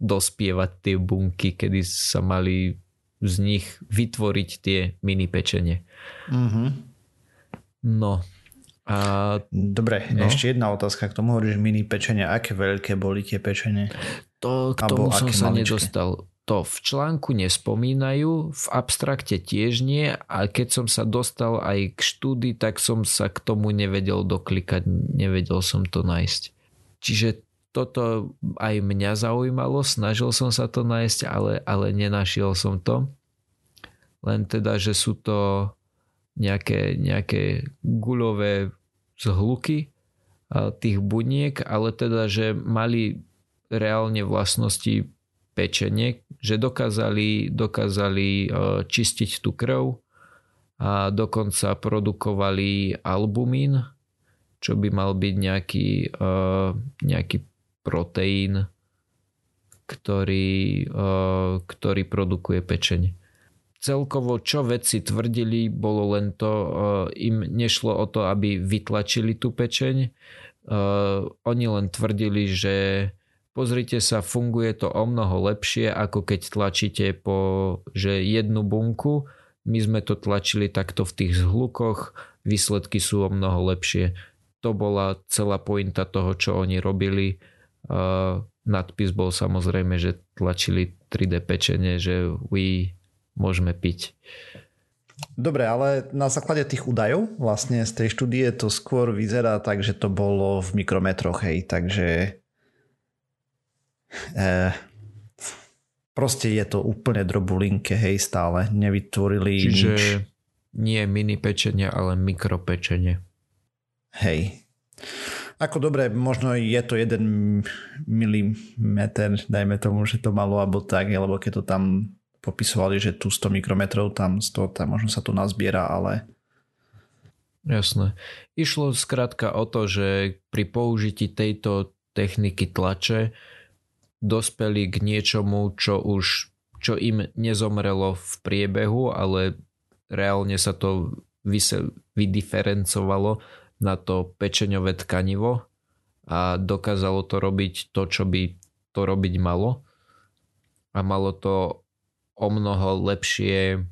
dospievať tie bunky, kedy sa mali z nich vytvoriť tie mini pečenie. Mm-hmm. No, a, Dobre, no. ešte jedna otázka k tomu. Hovoríš mini pečenie. Aké veľké boli tie pečenie? To, k tomu som sa maličké? nedostal. To v článku nespomínajú, v abstrakte tiež nie a keď som sa dostal aj k štúdii, tak som sa k tomu nevedel doklikať, nevedel som to nájsť. Čiže toto aj mňa zaujímalo, snažil som sa to nájsť, ale, ale nenašiel som to. Len teda, že sú to nejaké, nejaké guľové zhluky tých buniek, ale teda, že mali reálne vlastnosti pečenie, že dokázali, dokázali čistiť tú krv a dokonca produkovali albumín, čo by mal byť nejaký, nejaký proteín, ktorý, ktorý produkuje pečenie celkovo čo vedci tvrdili, bolo len to, uh, im nešlo o to, aby vytlačili tú pečeň. Uh, oni len tvrdili, že pozrite sa, funguje to o mnoho lepšie, ako keď tlačíte po, že jednu bunku, my sme to tlačili takto v tých zhlukoch, výsledky sú o mnoho lepšie. To bola celá pointa toho, čo oni robili. Uh, nadpis bol samozrejme, že tlačili 3D pečenie, že we môžeme piť. Dobre, ale na základe tých údajov vlastne z tej štúdie to skôr vyzerá tak, že to bolo v mikrometroch, hej, takže eh, proste je to úplne drobulinke, hej, stále nevytvorili Čiže nič. nie mini pečenie, ale mikropečenie. Hej. Ako dobre, možno je to jeden milimeter, dajme tomu, že to malo, alebo tak, alebo keď to tam popisovali, že tu 100 mikrometrov, tam 100, tam možno sa to nazbiera, ale... Jasné. Išlo skrátka o to, že pri použití tejto techniky tlače dospeli k niečomu, čo už čo im nezomrelo v priebehu, ale reálne sa to vydiferencovalo na to pečeňové tkanivo a dokázalo to robiť to, čo by to robiť malo. A malo to o mnoho lepšie,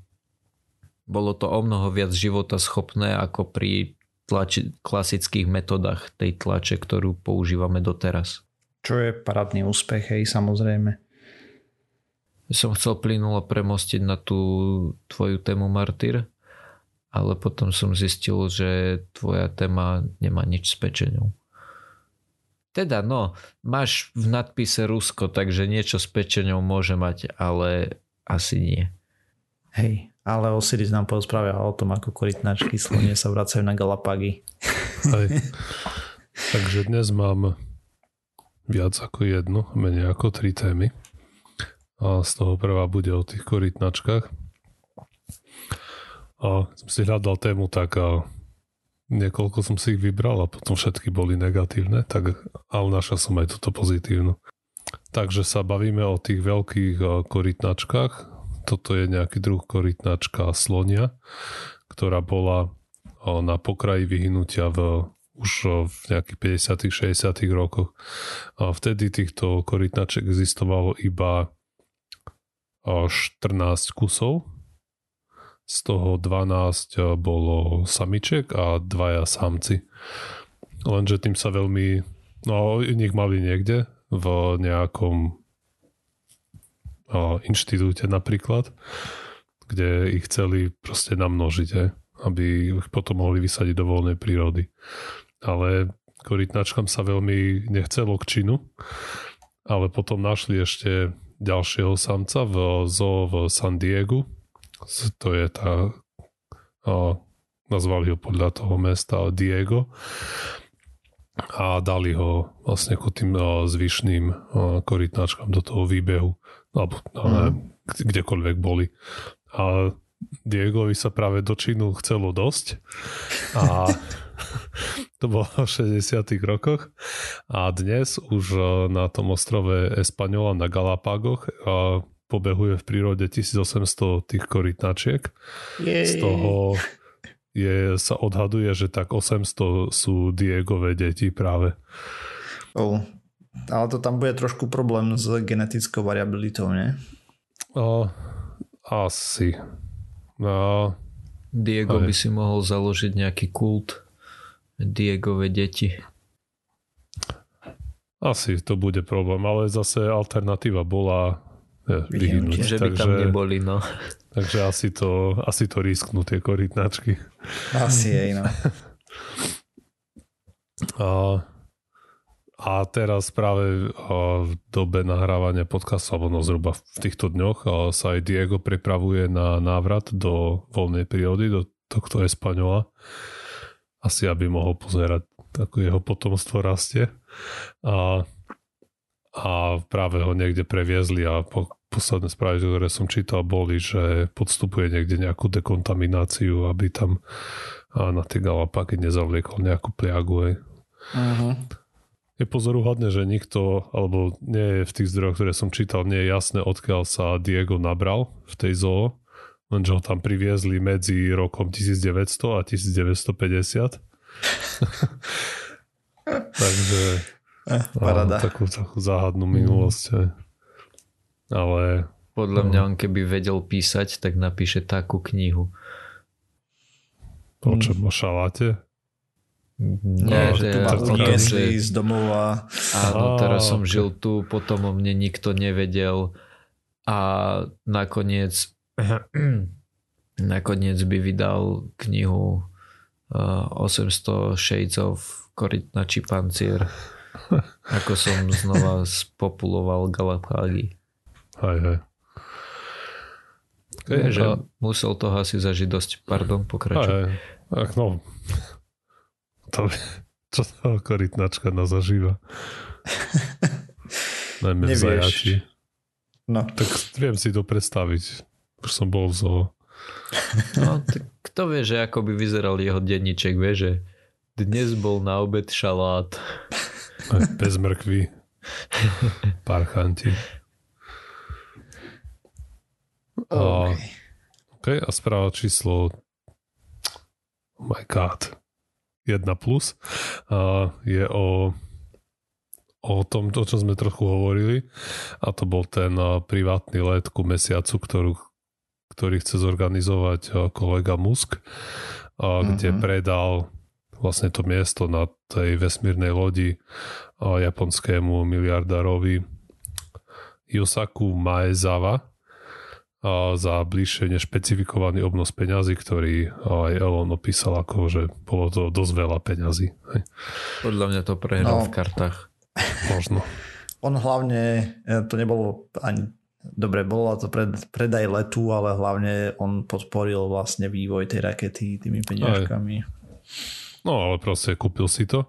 bolo to o mnoho viac života schopné ako pri tlači, klasických metodách tej tlače, ktorú používame doteraz. Čo je parádny úspech, hej, samozrejme. Som chcel plynulo premostiť na tú tvoju tému Martyr, ale potom som zistil, že tvoja téma nemá nič s pečenou. Teda no, máš v nadpise Rusko, takže niečo s pečenou môže mať, ale asi nie. Hej, ale Osiris nám porozprávia o tom, ako korytnačky slonie sa vracajú na Galapagy. Hej. (laughs) Takže dnes mám viac ako jednu, menej ako tri témy. A z toho prvá bude o tých korytnačkách. A som si hľadal tému tak a niekoľko som si ich vybral a potom všetky boli negatívne, tak ale našiel som aj túto pozitívnu. Takže sa bavíme o tých veľkých eh, korytnačkách. Toto je nejaký druh korytnačka slonia, ktorá bola eh, na pokraji vyhnutia v už eh, v nejakých 50 60 rokoch. A vtedy týchto korytnaček existovalo iba 14 kusov, z toho 12 bolo samiček a dvaja samci. Lenže tým sa veľmi, no nich mali niekde v nejakom inštitúte napríklad, kde ich chceli proste namnožiť, he, aby ich potom mohli vysadiť do voľnej prírody. Ale korytnačkám sa veľmi nechcelo k činu, ale potom našli ešte ďalšieho samca v zoo v San Diego. To je tá, nazvali ho podľa toho mesta Diego a dali ho vlastne ako tým zvyšným korytnačkám do toho výbehu alebo no, mm. kdekoľvek boli. A Diegovi sa práve do Čínu chcelo dosť a (laughs) to bolo v 60 rokoch a dnes už na tom ostrove Espaniola na Galapágoch pobehuje v prírode 1800 tých korytnačiek. Z toho je, sa odhaduje, že tak 800 sú Diegové deti práve. Oh, ale to tam bude trošku problém s genetickou variabilitou, nie? O, asi. No, Diego aj. by si mohol založiť nejaký kult Diegové deti. Asi to bude problém, ale zase alternatíva bola vyhnúť. Že by takže, tam neboli, no. Takže asi to, asi to risknú tie korytnačky. Asi jej, no. A, a teraz práve v dobe nahrávania podcastu, alebo no zhruba v týchto dňoch sa aj Diego pripravuje na návrat do voľnej prírody, do tohto Espaňola. Asi aby mohol pozerať, ako jeho potomstvo rastie. A, a práve ho niekde previezli a po, posledné správy, ktoré som čítal, boli, že podstupuje niekde nejakú dekontamináciu, aby tam na tie Galapágy nezavliekol nejakú pliagu. Uh-huh. Je pozoruhodné, že nikto, alebo nie je v tých zdrojoch, ktoré som čítal, nie je jasné, odkiaľ sa Diego nabral v tej zoo, lenže ho tam priviezli medzi rokom 1900 a 1950. (laughs) Takže Eh, parada. takú, takú záhadnú minulosť. Mm. Ale... Podľa mňa on keby vedel písať, tak napíše takú knihu. O čom? O šaláte? Nie, no, že tu ma uniesli z domova. Áno, teraz som žil tu, potom o mne nikto nevedel a nakoniec (clears throat) nakoniec by vydal knihu uh, 800 Shades of Korytna či pancier (laughs) ako som znova spopuloval Galapágy. Hej, hej. Okay, že musel toho asi zažiť dosť. Pardon, pokračuj. Ach, no. To, čo tá korytnačka na zažíva? (laughs) Najmä v zajači. No. Tak viem si to predstaviť. Už som bol v zoo. No, tak kto vie, že ako by vyzeral jeho denníček, vie, že dnes bol na obed šalát. Bez mrkvy. (laughs) Parchanti. A, OK, a správa číslo oh my god 1 plus a je o o tom, to, čo sme trochu hovorili a to bol ten privátny let ku mesiacu, ktorú, ktorý chce zorganizovať kolega Musk, a, kde mm-hmm. predal vlastne to miesto na tej vesmírnej lodi japonskému miliardárovi Yosaku Maezawa za bližšie nešpecifikovaný obnos peňazí, ktorý aj Elon opísal ako, že bolo to dosť veľa peňazí. Podľa mňa to prehral no, v kartách. Možno. On hlavne, e, to nebolo ani Dobre, bolo to pred, predaj letu, ale hlavne on podporil vlastne vývoj tej rakety tými peniažkami. Aj. No ale proste kúpil si to.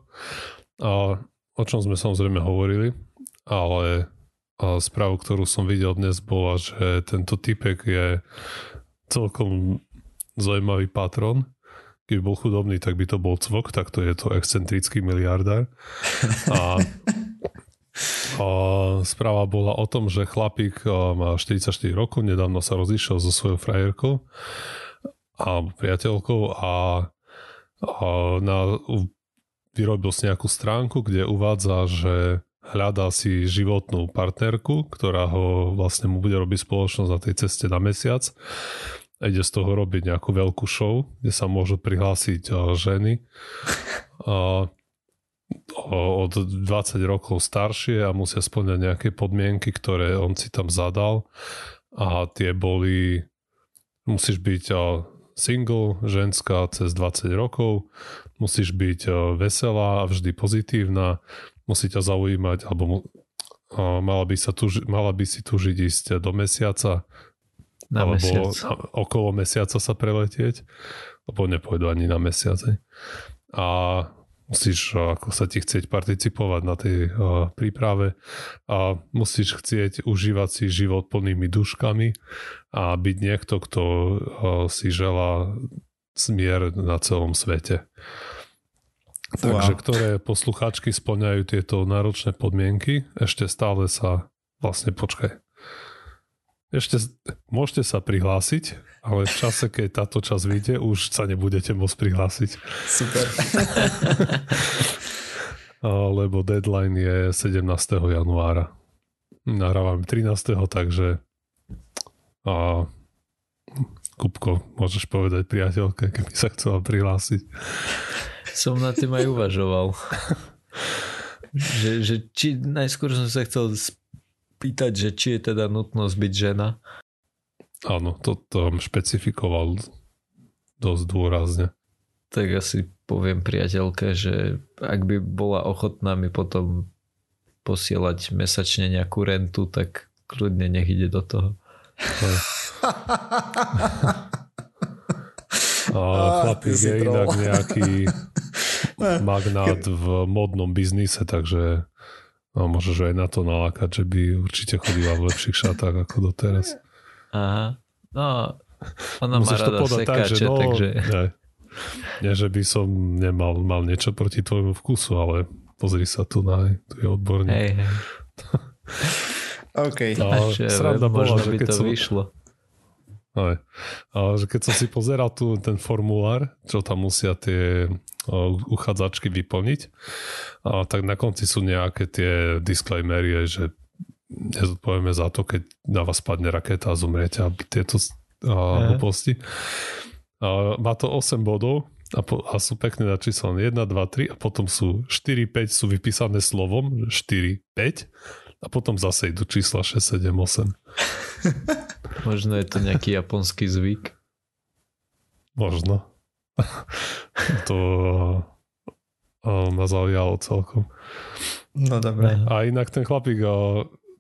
A o čom sme samozrejme hovorili, ale správu, ktorú som videl dnes, bola, že tento typek je celkom zaujímavý patron. Keby bol chudobný, tak by to bol cvok, tak to je to excentrický miliardár. A, a správa bola o tom, že chlapík má 44 rokov, nedávno sa rozišiel so svojou frajerkou a priateľkou a, a na, vyrobil si nejakú stránku, kde uvádza, že hľadá si životnú partnerku, ktorá ho vlastne mu bude robiť spoločnosť na tej ceste na mesiac. Ide z toho robiť nejakú veľkú show, kde sa môžu prihlásiť ženy. A, od 20 rokov staršie a musia splňať nejaké podmienky, ktoré on si tam zadal. A tie boli musíš byť single, ženská cez 20 rokov, musíš byť veselá a vždy pozitívna, musí ťa zaujímať, alebo mala by, sa tuži, mala by si tužiť ísť do mesiaca, na alebo mesiac. okolo mesiaca sa preletieť, lebo nepôjdu ani na mesiace. A musíš ako sa ti chcieť participovať na tej uh, príprave a musíš chcieť užívať si život plnými duškami a byť niekto, kto uh, si želá smier na celom svete. Takže ktoré poslucháčky splňajú tieto náročné podmienky, ešte stále sa vlastne počkaj. Ešte môžete sa prihlásiť, ale v čase, keď táto čas vyjde, už sa nebudete môcť prihlásiť. Super. (laughs) Lebo deadline je 17. januára. Nahrávam 13. takže a Kupko, môžeš povedať priateľke, keby sa chcela prihlásiť. Som na tým aj uvažoval. že, že či, najskôr som sa chcel spýtať, že či je teda nutnosť byť žena. Áno, to tam špecifikoval dosť dôrazne. Tak asi poviem priateľke, že ak by bola ochotná mi potom posielať mesačne nejakú rentu, tak kľudne nech ide do toho. (laughs) A chlapík je inak nejaký (laughs) magnát v modnom biznise, takže no, môžeš aj na to nalákať, že by určite chodila v lepších šatách ako doteraz. Aha. No, ona Musíš má rada to sekáče, tak, že no, takže... Nie, nie, že by som nemal mal niečo proti tvojmu vkusu, ale pozri sa tu na, tu je odborník. Hej, hej. (laughs) OK. No, sranda bola, že keď to som, vyšlo. Aj. A že keď som si pozeral tu ten formulár, čo tam musia tie uchádzačky vyplniť, a tak na konci sú nejaké tie disclaimery, že nezodpovieme za to, keď na vás padne raketa a zomriete a tieto hlúposti. Má to 8 bodov a, po, a sú pekne načíslené 1, 2, 3 a potom sú 4, 5 sú vypísané slovom 4, 5 a potom zase idú čísla 6, 7, 8. Možno je to nejaký japonský zvyk. Možno. (laughs) to ma zaujalo celkom. No dobre. A inak ten chlapík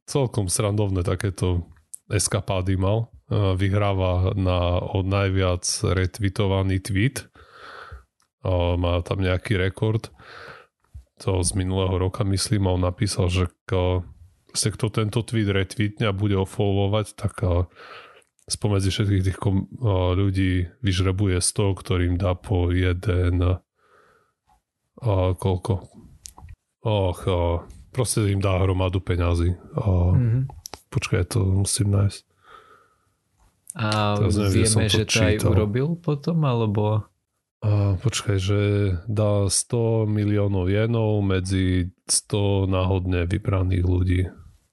celkom srandovné takéto eskapády mal. Vyhráva na od najviac retweetovaný tweet. Má tam nejaký rekord. To z minulého roka myslím, on napísal, že kto tento tweet retweetne a bude ofollowovať, tak spomedzi všetkých tých kom, ľudí vyžrebuje 100, ktorým dá po jeden a koľko? Och, a, proste im dá hromadu peňazí. A, mm-hmm. Počkaj, to musím nájsť. A neviem, vieme, že to aj urobil potom, alebo... A, počkaj, že dá 100 miliónov jenov medzi 100 náhodne vybraných ľudí.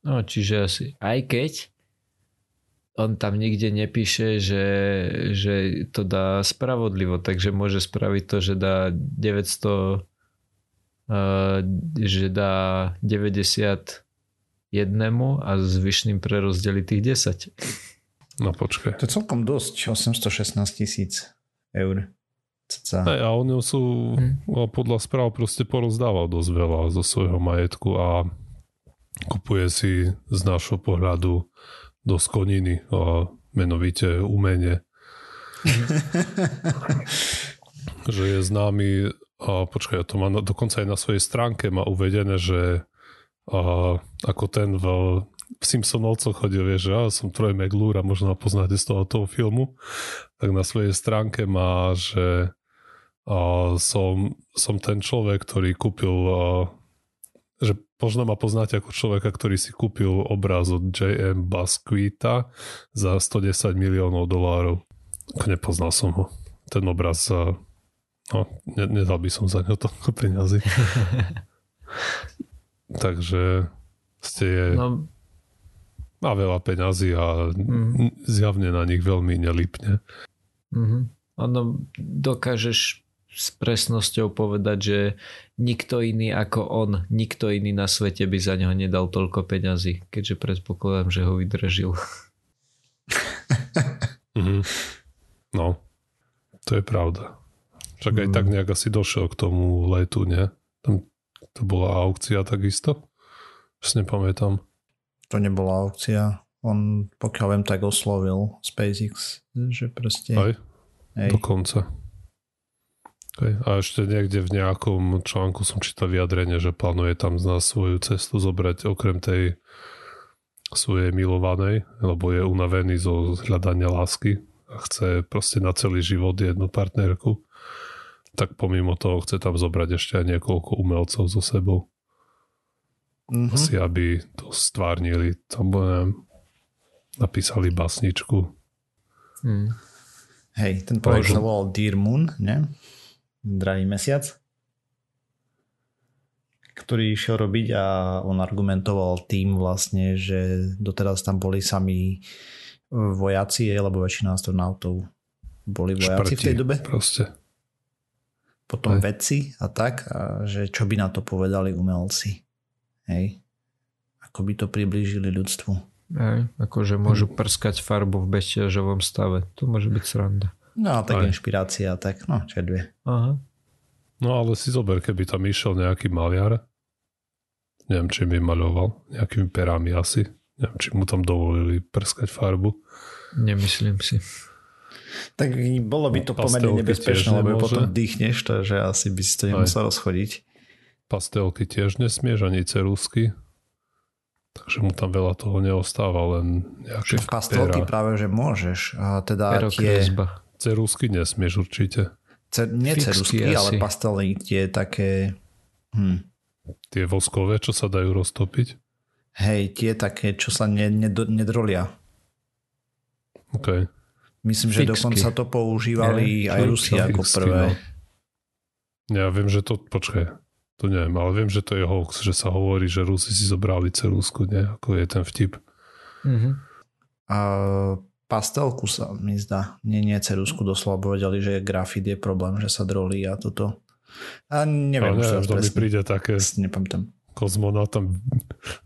No, čiže asi aj keď on tam nikde nepíše, že, že to dá spravodlivo, takže môže spraviť to, že dá 900 že dá 90 jednému a zvyšným prerozdeli tých 10. No počkaj. To je celkom dosť, 816 tisíc eur. Hey, a oni sú hmm. podľa správ proste porozdával dosť veľa zo svojho majetku a kupuje si z nášho pohľadu do skoniny a menovite umenie. (laughs) že je známy a počkaj, to má dokonca aj na svojej stránke má uvedené, že a, ako ten v, v Simpsonovcoch chodil, vieš, že ja som Troy McClure a možno poznáte z toho, toho filmu, tak na svojej stránke má, že a, som, som ten človek, ktorý kúpil a, že možno ma poznáte ako človeka, ktorý si kúpil obraz od J.M. Basquita za 110 miliónov dolárov. Nepoznal som ho. Ten obraz No, nedal by som za ňo toľko peňazí. (laughs) Takže ste je... No. Má veľa peňazí a mm. zjavne na nich veľmi nelipne. Mm-hmm. Ono dokážeš s presnosťou povedať, že nikto iný ako on, nikto iný na svete by za neho nedal toľko peňazí, keďže predpokladám, že ho vydržil. mm-hmm. (laughs) No, to je pravda. Však aj tak mm. nejak asi došiel k tomu letu, nie? Tam to bola aukcia takisto? Už nepamätám. To nebola aukcia. On, pokiaľ viem, tak oslovil SpaceX, že proste... Aj? Hej. Dokonca. Okay. A ešte niekde v nejakom článku som čítal vyjadrenie, že plánuje tam na svoju cestu zobrať okrem tej svojej milovanej, lebo je unavený zo hľadania lásky a chce proste na celý život jednu partnerku tak pomimo toho chce tam zobrať ešte aj niekoľko umelcov so sebou. Mm-hmm. Asi aby to stvárnili, tam neviem, napísali basničku. Mm. Hej, ten projekt sa volal Dear Moon, ne? Zdravý mesiac ktorý išiel robiť a on argumentoval tým vlastne, že doteraz tam boli sami vojaci, alebo väčšina astronautov boli vojaci Šprti, v tej dobe. Proste potom Aj. vedci a tak, a že čo by na to povedali umelci. Hej. Ako by to priblížili ľudstvu. Hej, akože môžu prskať farbu v bezťažovom stave. To môže byť sranda. No a tak Aj. inšpirácia, tak no, čo dve. Aha. No ale si zober, keby tam išiel nejaký maliar, neviem, či by maľoval, nejakými perami asi, neviem, či mu tam dovolili prskať farbu. Nemyslím si. Tak bolo by to no, pomerne nebezpečné, lebo potom dýchneš, takže asi by si to nemusel rozchodiť. Pastelky tiež nesmieš, ani cerusky. Takže mu tam veľa toho neostáva, len nejaké Pastelky pera. práve, že môžeš. A teda tie... Cerusky nesmieš určite. Cer, nie Fixky cerusky, asi. ale pastelky tie také... Hm. Tie voskové, čo sa dajú roztopiť? Hej, tie také, čo sa ne, nedrolia. OK. Myslím, že Fixky. dokonca to používali ja, aj Rusi ako Fixky, prvé. No. Ja viem, že to, počkaj, to neviem, ale viem, že to je hoax, že sa hovorí, že Rusi si zobrali cerusku, nie? Ako je ten vtip. Mm-hmm. A pastelku sa mi zdá. Nie, nie cerusku doslova povedali, že grafit je problém, že sa drolí a toto. A neviem, ale neviem, to mi príde také... Nepamätám. Kozmonaut tam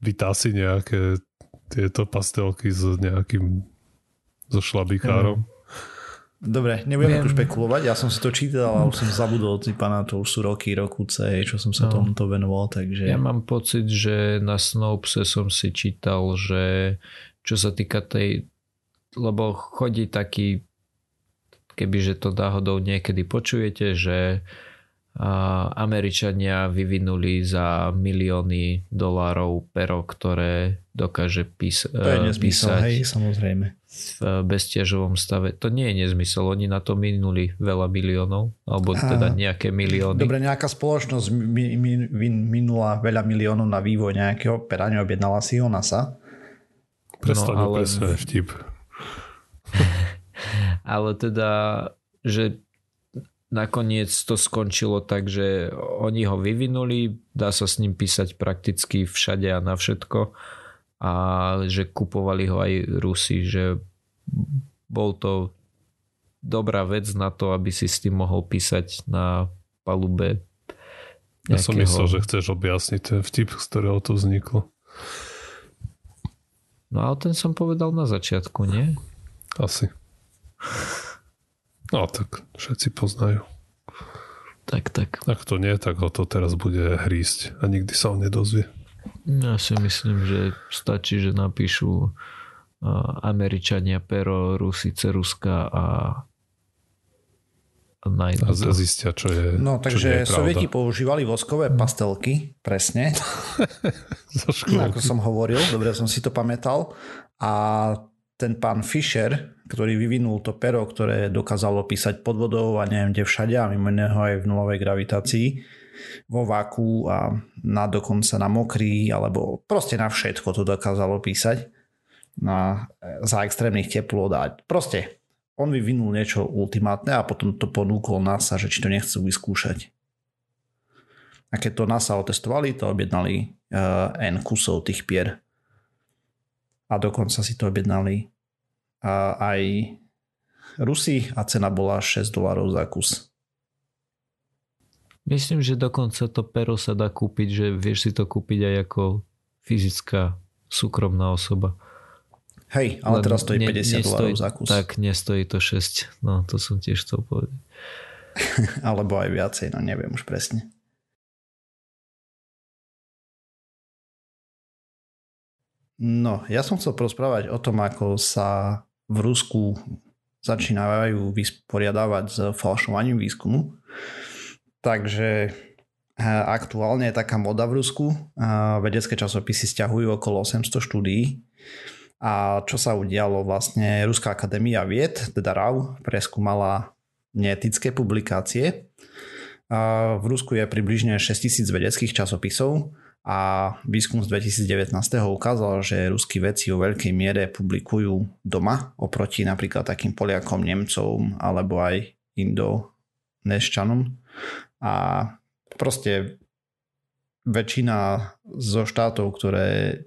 vytási nejaké tieto pastelky s nejakým so šlabikárom. Mm. Dobre, nebudeme Viem. tu špekulovať, ja som si to čítal, ale už som zabudol ty pana, to už sú roky, rokuce, čo som sa no. tomuto venoval, takže... Ja mám pocit, že na Snopese som si čítal, že čo sa týka tej, lebo chodí taký, kebyže to náhodou niekedy počujete, že Američania vyvinuli za milióny dolárov pero, ktoré dokáže pís- to je nezmysel, písať hej, samozrejme. v bezťažovom stave. To nie je nezmysel, oni na to minuli veľa miliónov, alebo teda nejaké milióny. Dobre, nejaká spoločnosť mi, mi, minula veľa miliónov na vývoj nejakého pera, neobjednala si ho NASA. Prestaň no, ale... vtip. (laughs) ale teda, že nakoniec to skončilo tak, že oni ho vyvinuli, dá sa s ním písať prakticky všade a na všetko a že kupovali ho aj Rusi, že bol to dobrá vec na to, aby si s tým mohol písať na palube nejakého... Ja som myslel, že chceš objasniť ten vtip, z ktorého to vzniklo. No ale ten som povedal na začiatku, nie? Asi. No tak všetci poznajú. Tak, tak. Ak to nie, tak ho to teraz bude hrísť a nikdy sa ho nedozvie. Ja si myslím, že stačí, že napíšu Američania pero, Rusice, Ruska a a zistia, čo je No, takže čo Sovieti používali voskové pastelky, presne. (laughs) ako som hovoril, dobre som si to pamätal. A ten pán Fischer, ktorý vyvinul to pero, ktoré dokázalo písať pod vodou a neviem kde všade a mimo iného aj v nulovej gravitácii, vo váku a na dokonca na mokrý alebo proste na všetko to dokázalo písať na, za extrémnych teplôt a proste on vyvinul niečo ultimátne a potom to ponúkol NASA, že či to nechcú vyskúšať. A keď to NASA otestovali, to objednali uh, N kusov tých pier a dokonca si to objednali aj Rusi a cena bola 6 dolarov za kus. Myslím, že dokonca to pero sa dá kúpiť, že vieš si to kúpiť aj ako fyzická súkromná osoba. Hej, ale Len teraz stojí 50 nestojí, dolarov za kus. Tak, nestojí to 6. No, to som tiež chcel povedať. (laughs) Alebo aj viacej, no neviem už presne. No, ja som chcel porozprávať o tom, ako sa v Rusku začínajú vysporiadávať s falšovaním výskumu. Takže eh, aktuálne je taká moda v Rusku. Vedecké časopisy stiahujú okolo 800 štúdií. A čo sa udialo vlastne Ruská akadémia vied, teda RAU, preskúmala neetické publikácie. V Rusku je približne 6000 vedeckých časopisov a výskum z 2019. ukázal, že ruskí vedci o veľkej miere publikujú doma oproti napríklad takým Poliakom, Nemcom alebo aj Indoneščanom a proste väčšina zo štátov, ktoré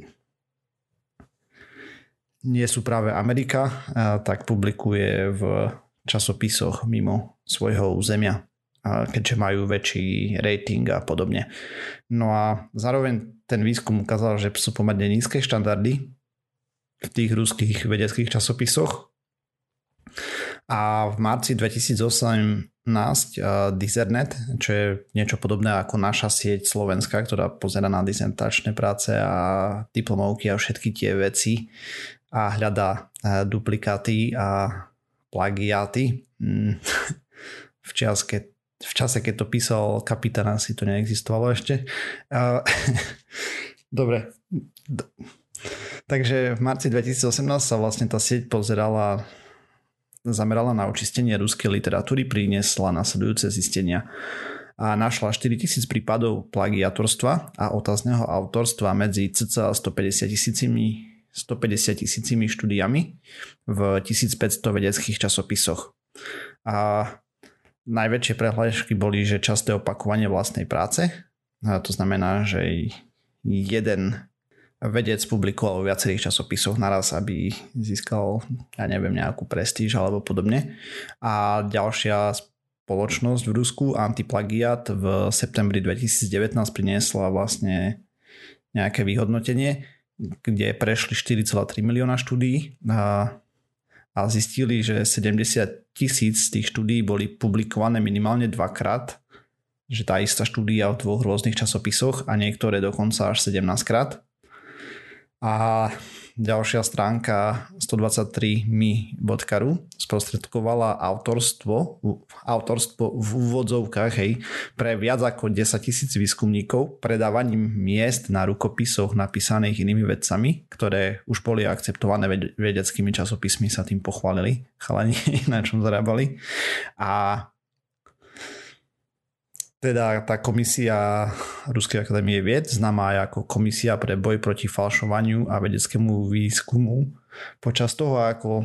nie sú práve Amerika, tak publikuje v časopisoch mimo svojho územia keďže majú väčší rating a podobne. No a zároveň ten výskum ukázal, že sú pomerne nízke štandardy v tých ruských vedeckých časopisoch. A v marci 2018 Dizernet, čo je niečo podobné ako naša sieť Slovenska, ktorá pozera na dizertačné práce a diplomovky a všetky tie veci a hľadá duplikáty a plagiáty. Mm. (laughs) v čiaske v čase, keď to písal kapitán, asi to neexistovalo ešte. (laughs) Dobre. Takže v marci 2018 sa vlastne tá sieť pozerala zamerala na očistenie ruskej literatúry, priniesla nasledujúce zistenia a našla 4000 prípadov plagiatorstva a otázneho autorstva medzi cca 150 tisícimi 150 tisícimi štúdiami v 1500 vedeckých časopisoch. A najväčšie prehľašky boli, že časté opakovanie vlastnej práce. A to znamená, že jeden vedec publikoval vo viacerých časopisoch naraz, aby získal, ja neviem, nejakú prestíž alebo podobne. A ďalšia spoločnosť v Rusku, Antiplagiat, v septembri 2019 priniesla vlastne nejaké vyhodnotenie, kde prešli 4,3 milióna štúdií a, a zistili, že 70 tisíc z tých štúdií boli publikované minimálne dvakrát, že tá istá štúdia v dvoch rôznych časopisoch a niektoré dokonca až 17 krát. A ďalšia stránka 123mi.ru sprostredkovala autorstvo, autorstvo v úvodzovkách hej, pre viac ako 10 tisíc výskumníkov predávaním miest na rukopisoch napísaných inými vedcami, ktoré už boli akceptované vedeckými časopismi, sa tým pochválili chalani, (laughs) na čom zarábali. A teda tá komisia Ruskej akadémie vied, známa aj ako Komisia pre boj proti falšovaniu a vedeckému výskumu, počas toho, ako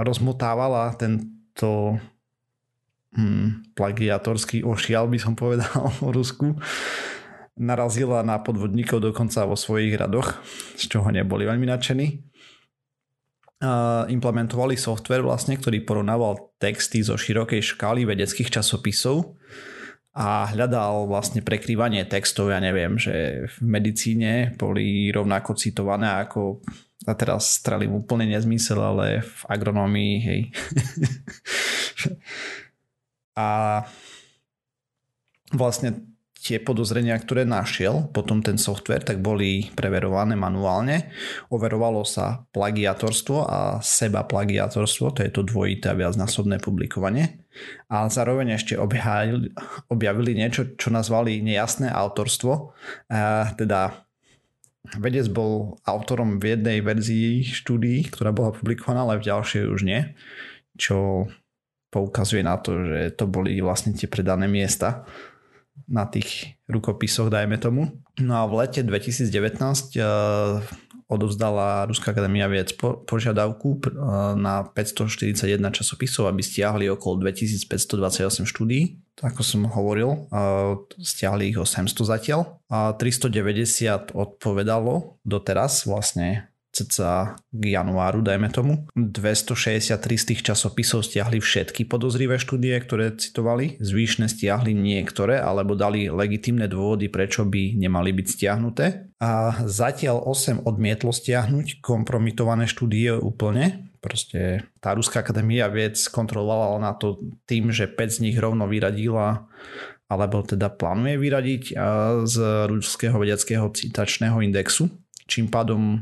rozmotávala tento hm, plagiatorský ošial, by som povedal (laughs) o Rusku, narazila na podvodníkov dokonca vo svojich radoch, z čoho neboli veľmi nadšení. implementovali software vlastne, ktorý porovnával texty zo širokej škály vedeckých časopisov a hľadal vlastne prekrývanie textov, ja neviem, že v medicíne boli rovnako citované ako a teraz strelím úplne nezmysel, ale v agronomii, hej. (laughs) a vlastne tie podozrenia, ktoré našiel potom ten software, tak boli preverované manuálne. Overovalo sa plagiatorstvo a seba plagiatorstvo, to je to dvojité a viacnásobné publikovanie. A zároveň ešte objavili, objavili niečo, čo nazvali nejasné autorstvo. A teda vedec bol autorom v jednej verzii štúdií, ktorá bola publikovaná, ale v ďalšej už nie. Čo poukazuje na to, že to boli vlastne tie predané miesta na tých rukopisoch, dajme tomu. No a v lete 2019 uh, odovzdala Ruská akadémia vied po, požiadavku uh, na 541 časopisov, aby stiahli okolo 2528 štúdií. Ako som hovoril, uh, stiahli ich 800 zatiaľ. A 390 odpovedalo doteraz vlastne cca k januáru, dajme tomu. 263 z tých časopisov stiahli všetky podozrivé štúdie, ktoré citovali, zvyšne stiahli niektoré, alebo dali legitimné dôvody, prečo by nemali byť stiahnuté. A zatiaľ 8 odmietlo stiahnuť kompromitované štúdie úplne, proste tá Ruská akadémia vied kontrolovala na to tým, že 5 z nich rovno vyradila alebo teda plánuje vyradiť z Ruského vedeckého citačného indexu, čím pádom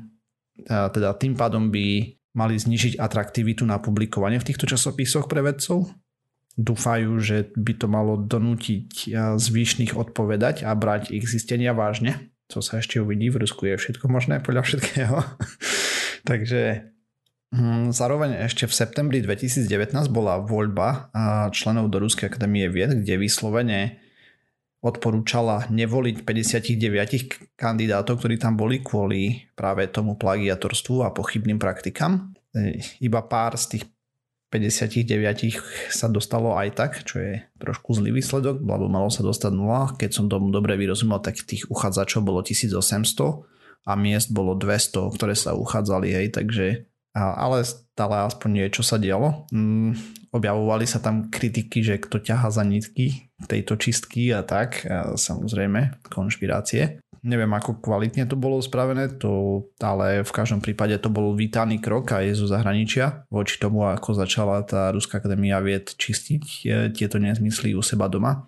teda tým pádom by mali znižiť atraktivitu na publikovanie v týchto časopisoch pre vedcov. Dúfajú, že by to malo donútiť zvyšných odpovedať a brať ich zistenia vážne. Co sa ešte uvidí, v Rusku je všetko možné podľa všetkého. (laughs) Takže hm, Zároveň ešte v septembri 2019 bola voľba členov do Ruskej akadémie vied, kde vyslovene odporúčala nevoliť 59 kandidátov, ktorí tam boli kvôli práve tomu plagiatorstvu a pochybným praktikám. E, iba pár z tých 59 sa dostalo aj tak, čo je trošku zlý výsledok, lebo malo sa dostať 0. Keď som tomu dobre vyrozumel, tak tých uchádzačov bolo 1800 a miest bolo 200, ktoré sa uchádzali, hej, takže ale stále aspoň niečo sa dialo. Mm, objavovali sa tam kritiky, že kto ťaha za nitky tejto čistky a tak, a samozrejme konšpirácie. Neviem, ako kvalitne to bolo spravené, to, ale v každom prípade to bol vítaný krok aj zo zahraničia voči tomu, ako začala tá Ruská akadémia vied čistiť e, tieto nezmysly u seba doma.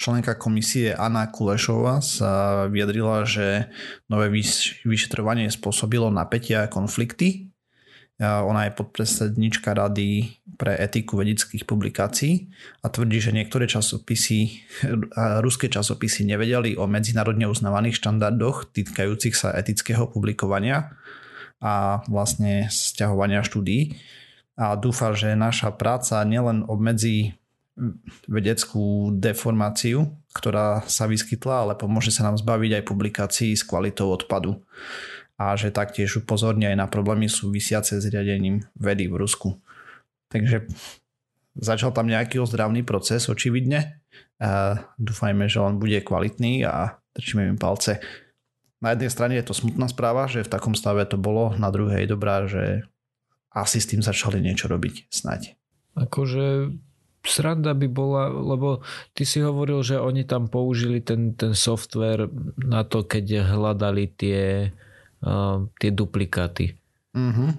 Členka komisie Anna Kulešová sa vyjadrila, že nové vyšetrovanie spôsobilo napätia a konflikty. Ona je podpredsednička Rady pre etiku vedeckých publikácií a tvrdí, že niektoré časopisy, ruské časopisy nevedeli o medzinárodne uznávaných štandardoch týkajúcich sa etického publikovania a vlastne stiahovania štúdií. A dúfa, že naša práca nielen obmedzí vedeckú deformáciu, ktorá sa vyskytla, ale pomôže sa nám zbaviť aj publikácií s kvalitou odpadu a že taktiež upozorní aj na problémy súvisiace s riadením vedy v Rusku. Takže začal tam nejaký ozdravný proces, očividne. A dúfajme, že on bude kvalitný a držíme im palce. Na jednej strane je to smutná správa, že v takom stave to bolo, na druhej dobrá, že asi s tým začali niečo robiť, snať. Akože sranda by bola, lebo ty si hovoril, že oni tam použili ten, ten software na to, keď hľadali tie uh, tie duplikáty. Mm-hmm.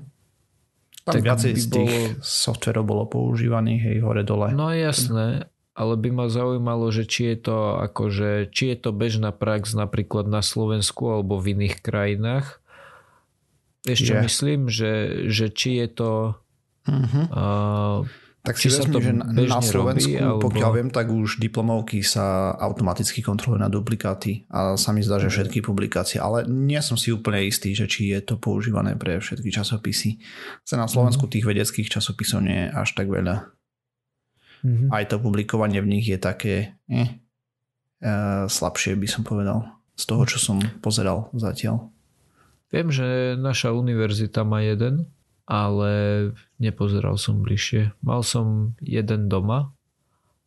Tam tak viacej z tých bolo... softverov bolo používaných, hej, hore dole. No jasné, ale by ma zaujímalo, že či je to akože, či je to bežná prax napríklad na Slovensku alebo v iných krajinách. Ešte yeah. myslím, že, že či je to mm-hmm. uh, tak si vezmi, že na Slovensku, robí, alebo... pokiaľ viem, tak už diplomovky sa automaticky kontrolujú na duplikáty a sa mi zdá, že všetky publikácie, ale nie som si úplne istý, že či je to používané pre všetky časopisy. Na Slovensku mhm. tých vedeckých časopisov nie je až tak veľa. Mm-hmm. Aj to publikovanie v nich je také eh, eh, slabšie, by som povedal, z toho, čo som pozeral zatiaľ. Viem, že naša univerzita má jeden, ale nepozeral som bližšie. Mal som jeden doma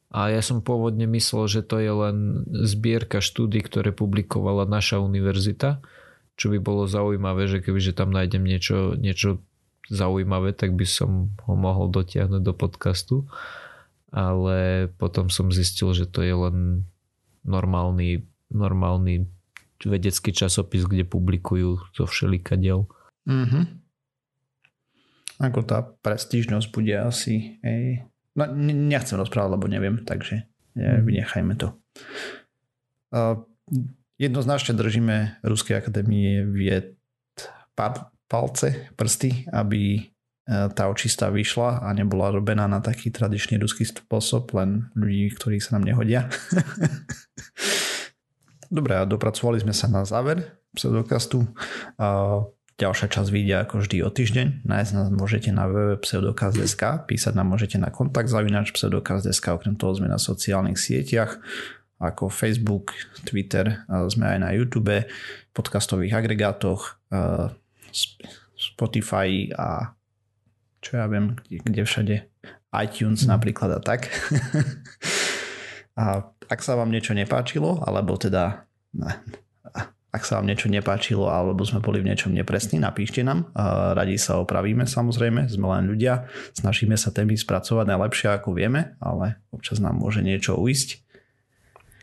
a ja som pôvodne myslel, že to je len zbierka štúdí, ktoré publikovala naša univerzita, čo by bolo zaujímavé, že kebyže tam nájdem niečo, niečo zaujímavé, tak by som ho mohol dotiahnuť do podcastu. Ale potom som zistil, že to je len normálny, normálny vedecký časopis, kde publikujú zo všelikadiel. Mm-hmm. Ako tá prestížnosť bude asi... Ej. No nechcem rozprávať, lebo neviem, takže mm. vynechajme to. Jednoznačne držíme Ruskej akadémie vied palce, prsty, aby e, tá očista vyšla a nebola robená na taký tradičný ruský spôsob, len ľudí, ktorí sa nám nehodia. (laughs) Dobre, a dopracovali sme sa na záver pseudokastu. Ďalšia časť vidia ako vždy o týždeň. Nájsť nás môžete na www.pseudokaz.sk, písať nám môžete na kontakt zavinač pseudokaz.sk, okrem toho sme na sociálnych sieťach ako Facebook, Twitter, sme aj na YouTube, podcastových agregátoch, Spotify a čo ja viem, kde, kde všade, iTunes mm. napríklad a tak. (laughs) a ak sa vám niečo nepáčilo, alebo teda ak sa vám niečo nepáčilo alebo sme boli v niečom nepresní, napíšte nám. Radi sa opravíme samozrejme, sme len ľudia. Snažíme sa témy spracovať najlepšie ako vieme, ale občas nám môže niečo uísť.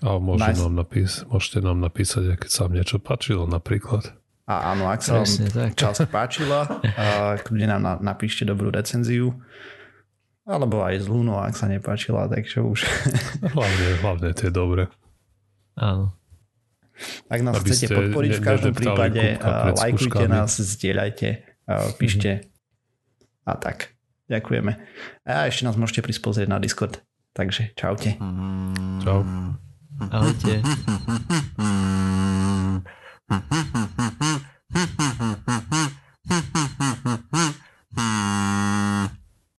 A môže Najs... nám napís- môžete nám napísať, keď sa vám niečo páčilo napríklad. A áno, ak sa vám časť páčila, kľudne nám napíšte dobrú recenziu. Alebo aj zlú, no ak sa nepáčila, tak čo už. hlavne, hlavne tie dobre. Áno. Ak nás chcete podporiť v každom prípade, lajkujte nás, zdieľajte, píšte mm-hmm. a tak. Ďakujeme. A ešte nás môžete prispozrieť na Discord. Takže čaute. Mhm. Čau. Ahojte. Mm-hmm. (laughs)